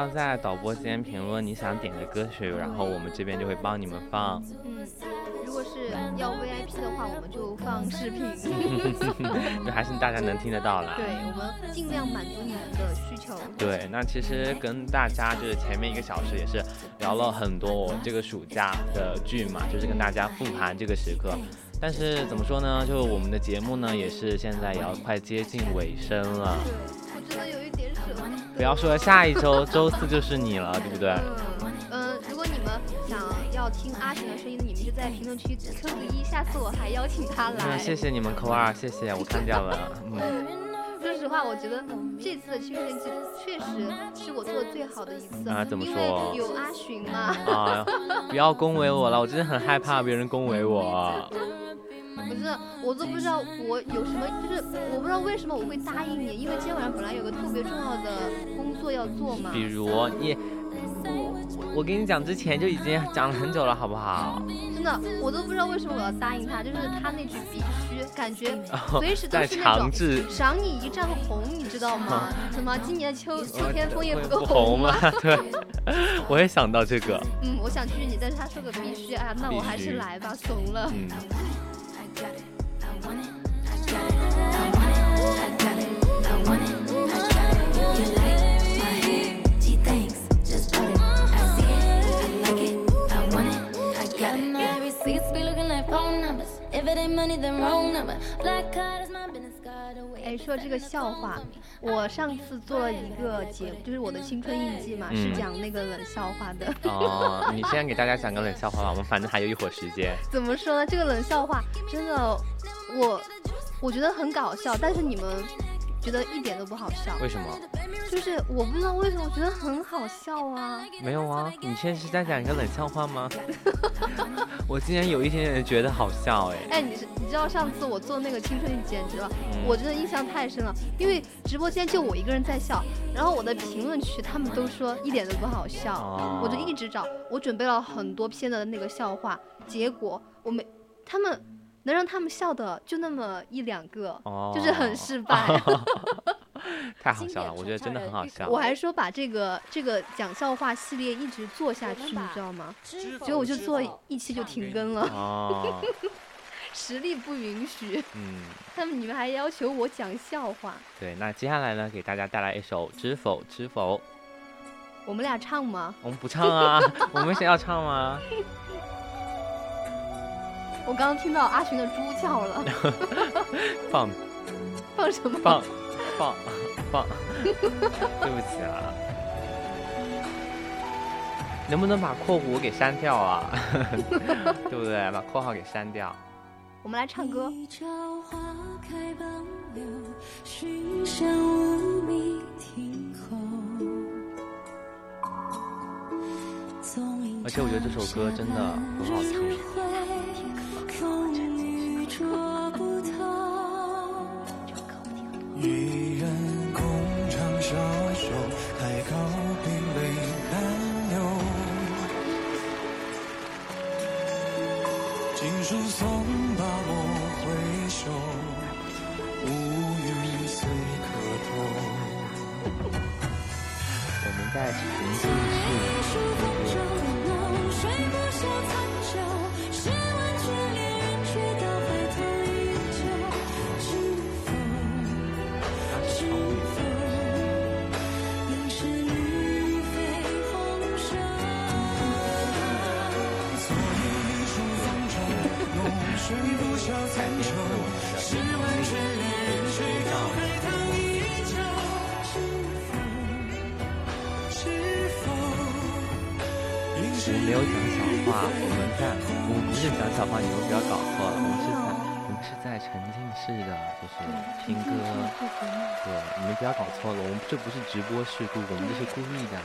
要在导播间评论你想点的歌曲，然后我们这边就会帮你们放。嗯，如果是要 VIP 的话，我们就放视频。就还是大家能听得到啦。对，我们尽量满足你们的需求。对，那其实跟大家就是前面一个小时也是聊了很多我这个暑假的剧嘛，就是跟大家复盘这个时刻。但是怎么说呢？就我们的节目呢，也是现在也要快接近尾声了。不要说下一周周四就是你了，对不对？嗯，如果你们想要听阿寻的声音，你们就在评论区扣一，下次我还邀请他来。谢谢你们扣二，谢谢，我看见了。嗯，说实话，我觉得这次的青春期确实是我做的最好的一次啊。怎么说？有阿寻嘛。啊，不要恭维我了，我真的很害怕别人恭维我。不是，我都不知道我有什么，就是我不知道为什么我会答应你，因为今天晚上本来有个特别重要的工作要做嘛。比如你，我我跟你讲之前就已经讲了很久了，好不好？真的，我都不知道为什么我要答应他，就是他那句必须，感觉随时都是那种赏你一丈红，你知道吗？什么今年秋秋天枫叶不够红吗？对，我也想到这个。嗯，我想拒绝你，但是他说个必须啊，那我还是来吧，怂了。嗯。哎，说这个笑话，我上次做了一个节目，就是我的青春印记嘛，是讲那个冷笑话的。哦，你先给大家讲个冷笑话吧，我们反正还有一会儿时间。怎么说呢？这个冷笑话真的，我我觉得很搞笑，但是你们。觉得一点都不好笑，为什么？就是我不知道为什么，我觉得很好笑啊。没有啊，你现在是在讲一个冷笑话吗？我今天有一点点觉得好笑哎。哎，你是你知道上次我做那个青春简直了，我真的印象太深了，因为直播间就我一个人在笑，然后我的评论区他们都说一点都不好笑，我就一直找，我准备了很多篇的那个笑话，结果我没他们。能让他们笑的就那么一两个，就是很失败。太好笑了，我觉得真的很好笑。我还说把这个这个讲笑话系列一直做下去，你知道吗？结果我就做一期就停更了。哦，实力不允许。嗯。他们你们还要求我讲笑话？对，那接下来呢，给大家带来一首《知否知否》。我们俩唱吗？我们不唱啊，我们想要唱吗？我刚刚听到阿寻的猪叫了，放放什么？放放放，对不起啊，能不能把括弧给删掉啊？对不对？把括号给删掉。我们来唱歌。而且我觉得这首歌真的很好听。风雨捉不透一人空唱小手，太高冰泪难流。锦书送罢我回首，乌云随客偷。我们在沉浸式。话，我们在，我们不是讲小话，你们不要搞错了，我们是在，我们是在沉浸式的，就是听歌，对，你们不要搞错了，我们这不是直播事故，我们这是故意的。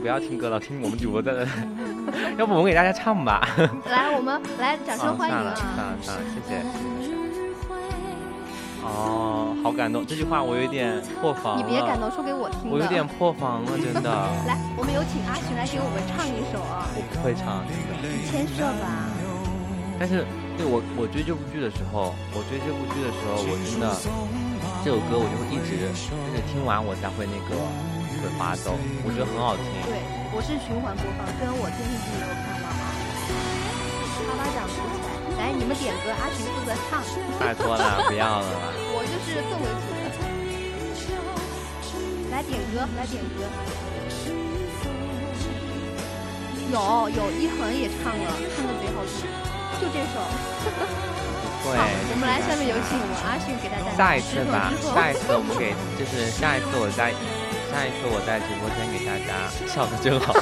不要听歌了，听我们主播的。要不我们给大家唱吧？来，我们来掌声欢迎啊！算了算了，谢谢。哦，好感动，这句话我有点破防你别感动，说给我听。我有点破防了，真的。来，我们有请阿群来给我们唱一首啊！我不会唱，你牵涉吧。但是，对我我追这部剧的时候，我追这部剧的时候，我真的这首歌我就会一直就是听完我才会那个。会发抖，我觉得很好听。对，我是循环播放，虽然我电视剧没有看到啊。啪啪掌鼓起来，来，你们点歌，阿群负责唱。拜托了，不要了。我就是氛围组的。来点歌，来点歌。有有一恒也唱了，唱的贼好听，就这首。对，我们来下面有请我们阿迅给大家。下一次吧，下一次我们给就是下一次我在下一次我在直播间给大家笑的真好。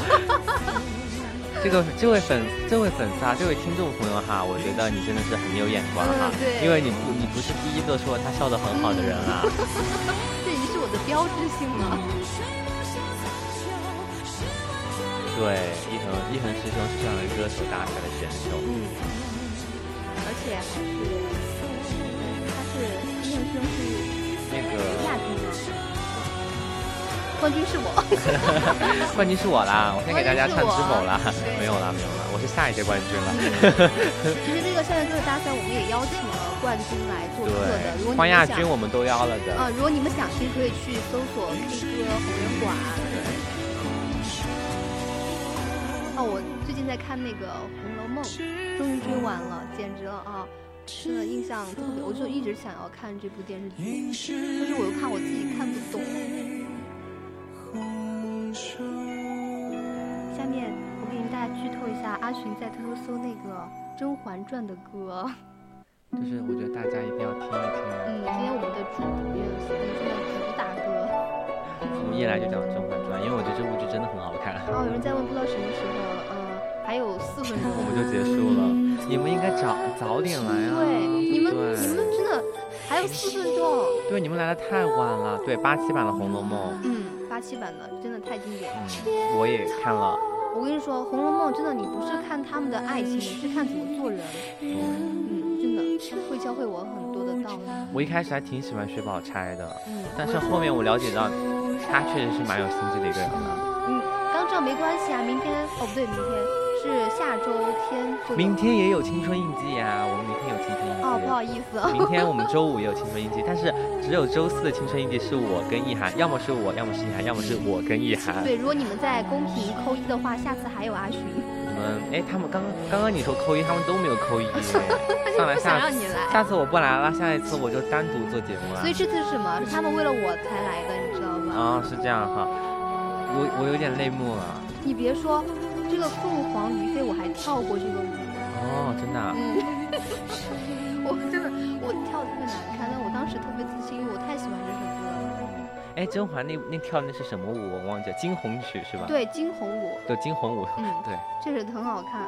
这个这位粉这位粉丝啊，这位听众朋友哈，我觉得你真的是很有眼光哈，因为你不你不是第一个说他笑的很好的人啊。这已经是我的标志性了。对，一恒一恒师兄是这样的歌手大赛的选手。嗯。而且还是他是一恒师兄是那个亚军。冠军是我，冠军是我啦！我先给大家唱《知否》啦，没有啦，没有啦，我是下一届冠军了。其实这个校园歌手大赛，我们也邀请了冠军来做客的。如果冠亚军我们都邀了的。啊，如果你们想听，可以去搜索 K 歌红人馆。哦，我最近在看那个《红楼梦》，终于追完了，简直了啊！真的印象特别，我就一直想要看这部电视剧，但是我又怕我自己看不懂。下面我给大家剧透一下，阿寻在偷偷搜那个《甄嬛传》的歌，就是我觉得大家一定要听一听。嗯，今天我们的主播是今天的主打歌。我们一来就讲《甄嬛传》，因为我觉得这部剧真的很好看。哦，有人在问不知道什么时候，嗯，还有四分钟 我们就结束了。你们应该早早点来啊！对，你们你们真的还有四分钟。对，你们来的太晚了。对，八七版的《红楼梦》。嗯。八七版的真的太经典了，我也看了。我跟你说，《红楼梦》真的，你不是看他们的爱情，你是看怎么做人。嗯，真的会教会我很多的道理。我一开始还挺喜欢薛宝钗的，嗯，但是后面我了解到，她确实是蛮有心机的一个人了。嗯，刚这没关系啊，明天哦不对，明天。是下周天，明天也有青春印记呀。我们明天有青春印记。哦，不好意思。明天我们周五也有青春印记，但是只有周四的青春印记是我跟意涵，要么是我，要么是意涵，要么是我跟意涵。对，如果你们在公屏扣一的话，下次还有阿寻。你们哎，他们刚刚刚你说扣一，他们都没有扣一。上来下让你来。下次我不来了，下一次我就单独做节目了。所以这次是什么？是他们为了我才来的，你知道吗？啊，是这样哈。我我有点泪目了。你别说。这个凤凰于飞我还跳过这个舞哦，真的。嗯，我真的我跳的特别难看，但我当时特别自信，因为我太喜欢这首歌了。哎，甄嬛那那跳那是什么舞？我忘记了，惊鸿曲是吧？对，惊鸿舞。对，惊鸿舞。嗯，对，确实很好看。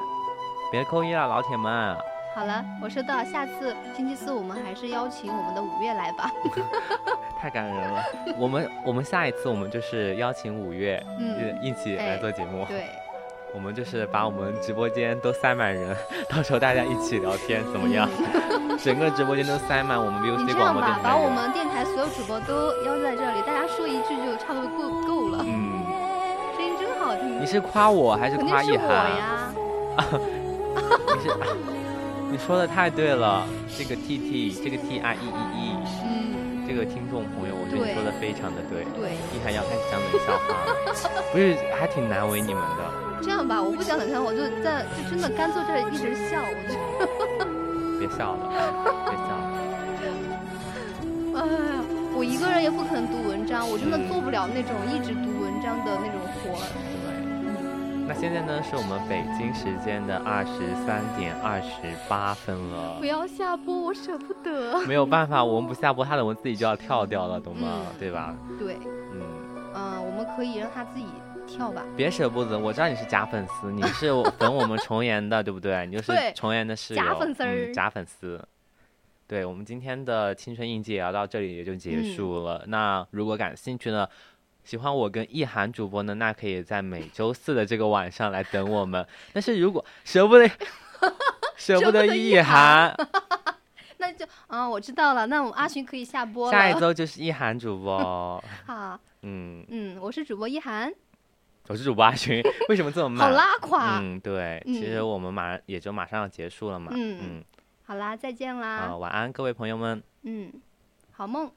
别扣一了，老铁们。好了，我收到，下次星期四我们还是邀请我们的五月来吧。太感人了，我们我们下一次我们就是邀请五月，嗯，一起来做节目。对。我们就是把我们直播间都塞满人，到时候大家一起聊天怎么样？整个直播间都塞满我们 V O C 广播电台。把我们电台所有主播都邀在这里，大家说一句就差不多够够了。嗯，声音真好听。你是夸我还是夸一涵？呀。你是，你说的太对了。这个 T T，这个 T I E E E，嗯，这个听众朋友，我觉得你说的非常的对。对。一涵要开始讲冷笑话了，不是还挺难为你们的。这样吧，我不想冷笑话，我就在就真的干坐这里一直笑，我就 别笑了，别笑了。哎呀，我一个人也不可能读文章，我真的做不了那种一直读文章的那种活。对。那现在呢，是我们北京时间的二十三点二十八分了。不要下播，我舍不得。没有办法，我们不下播，他的文自己就要跳掉了，懂吗？对吧？对。嗯。嗯，我们可以让他自己。跳吧，别舍不得。我知道你是假粉丝，你是 粉我们重岩的，对不对？你就是重岩的室友，假粉丝。假粉丝。对我们今天的青春印记也要到这里也就结束了。那如果感兴趣呢，喜欢我跟意涵主播呢，那可以在每周四的这个晚上来等我们。但是如果舍不得，舍不得意涵，那就啊，我知道了。那我们阿寻可以下播了。下一周就是意涵主播。好，嗯嗯，我是主播意涵。我是主播阿群，为什么这么慢？好拉垮。嗯，对，其实我们马上也就马上要结束了嘛。嗯嗯，好啦，再见啦。啊，晚安，各位朋友们。嗯，好梦。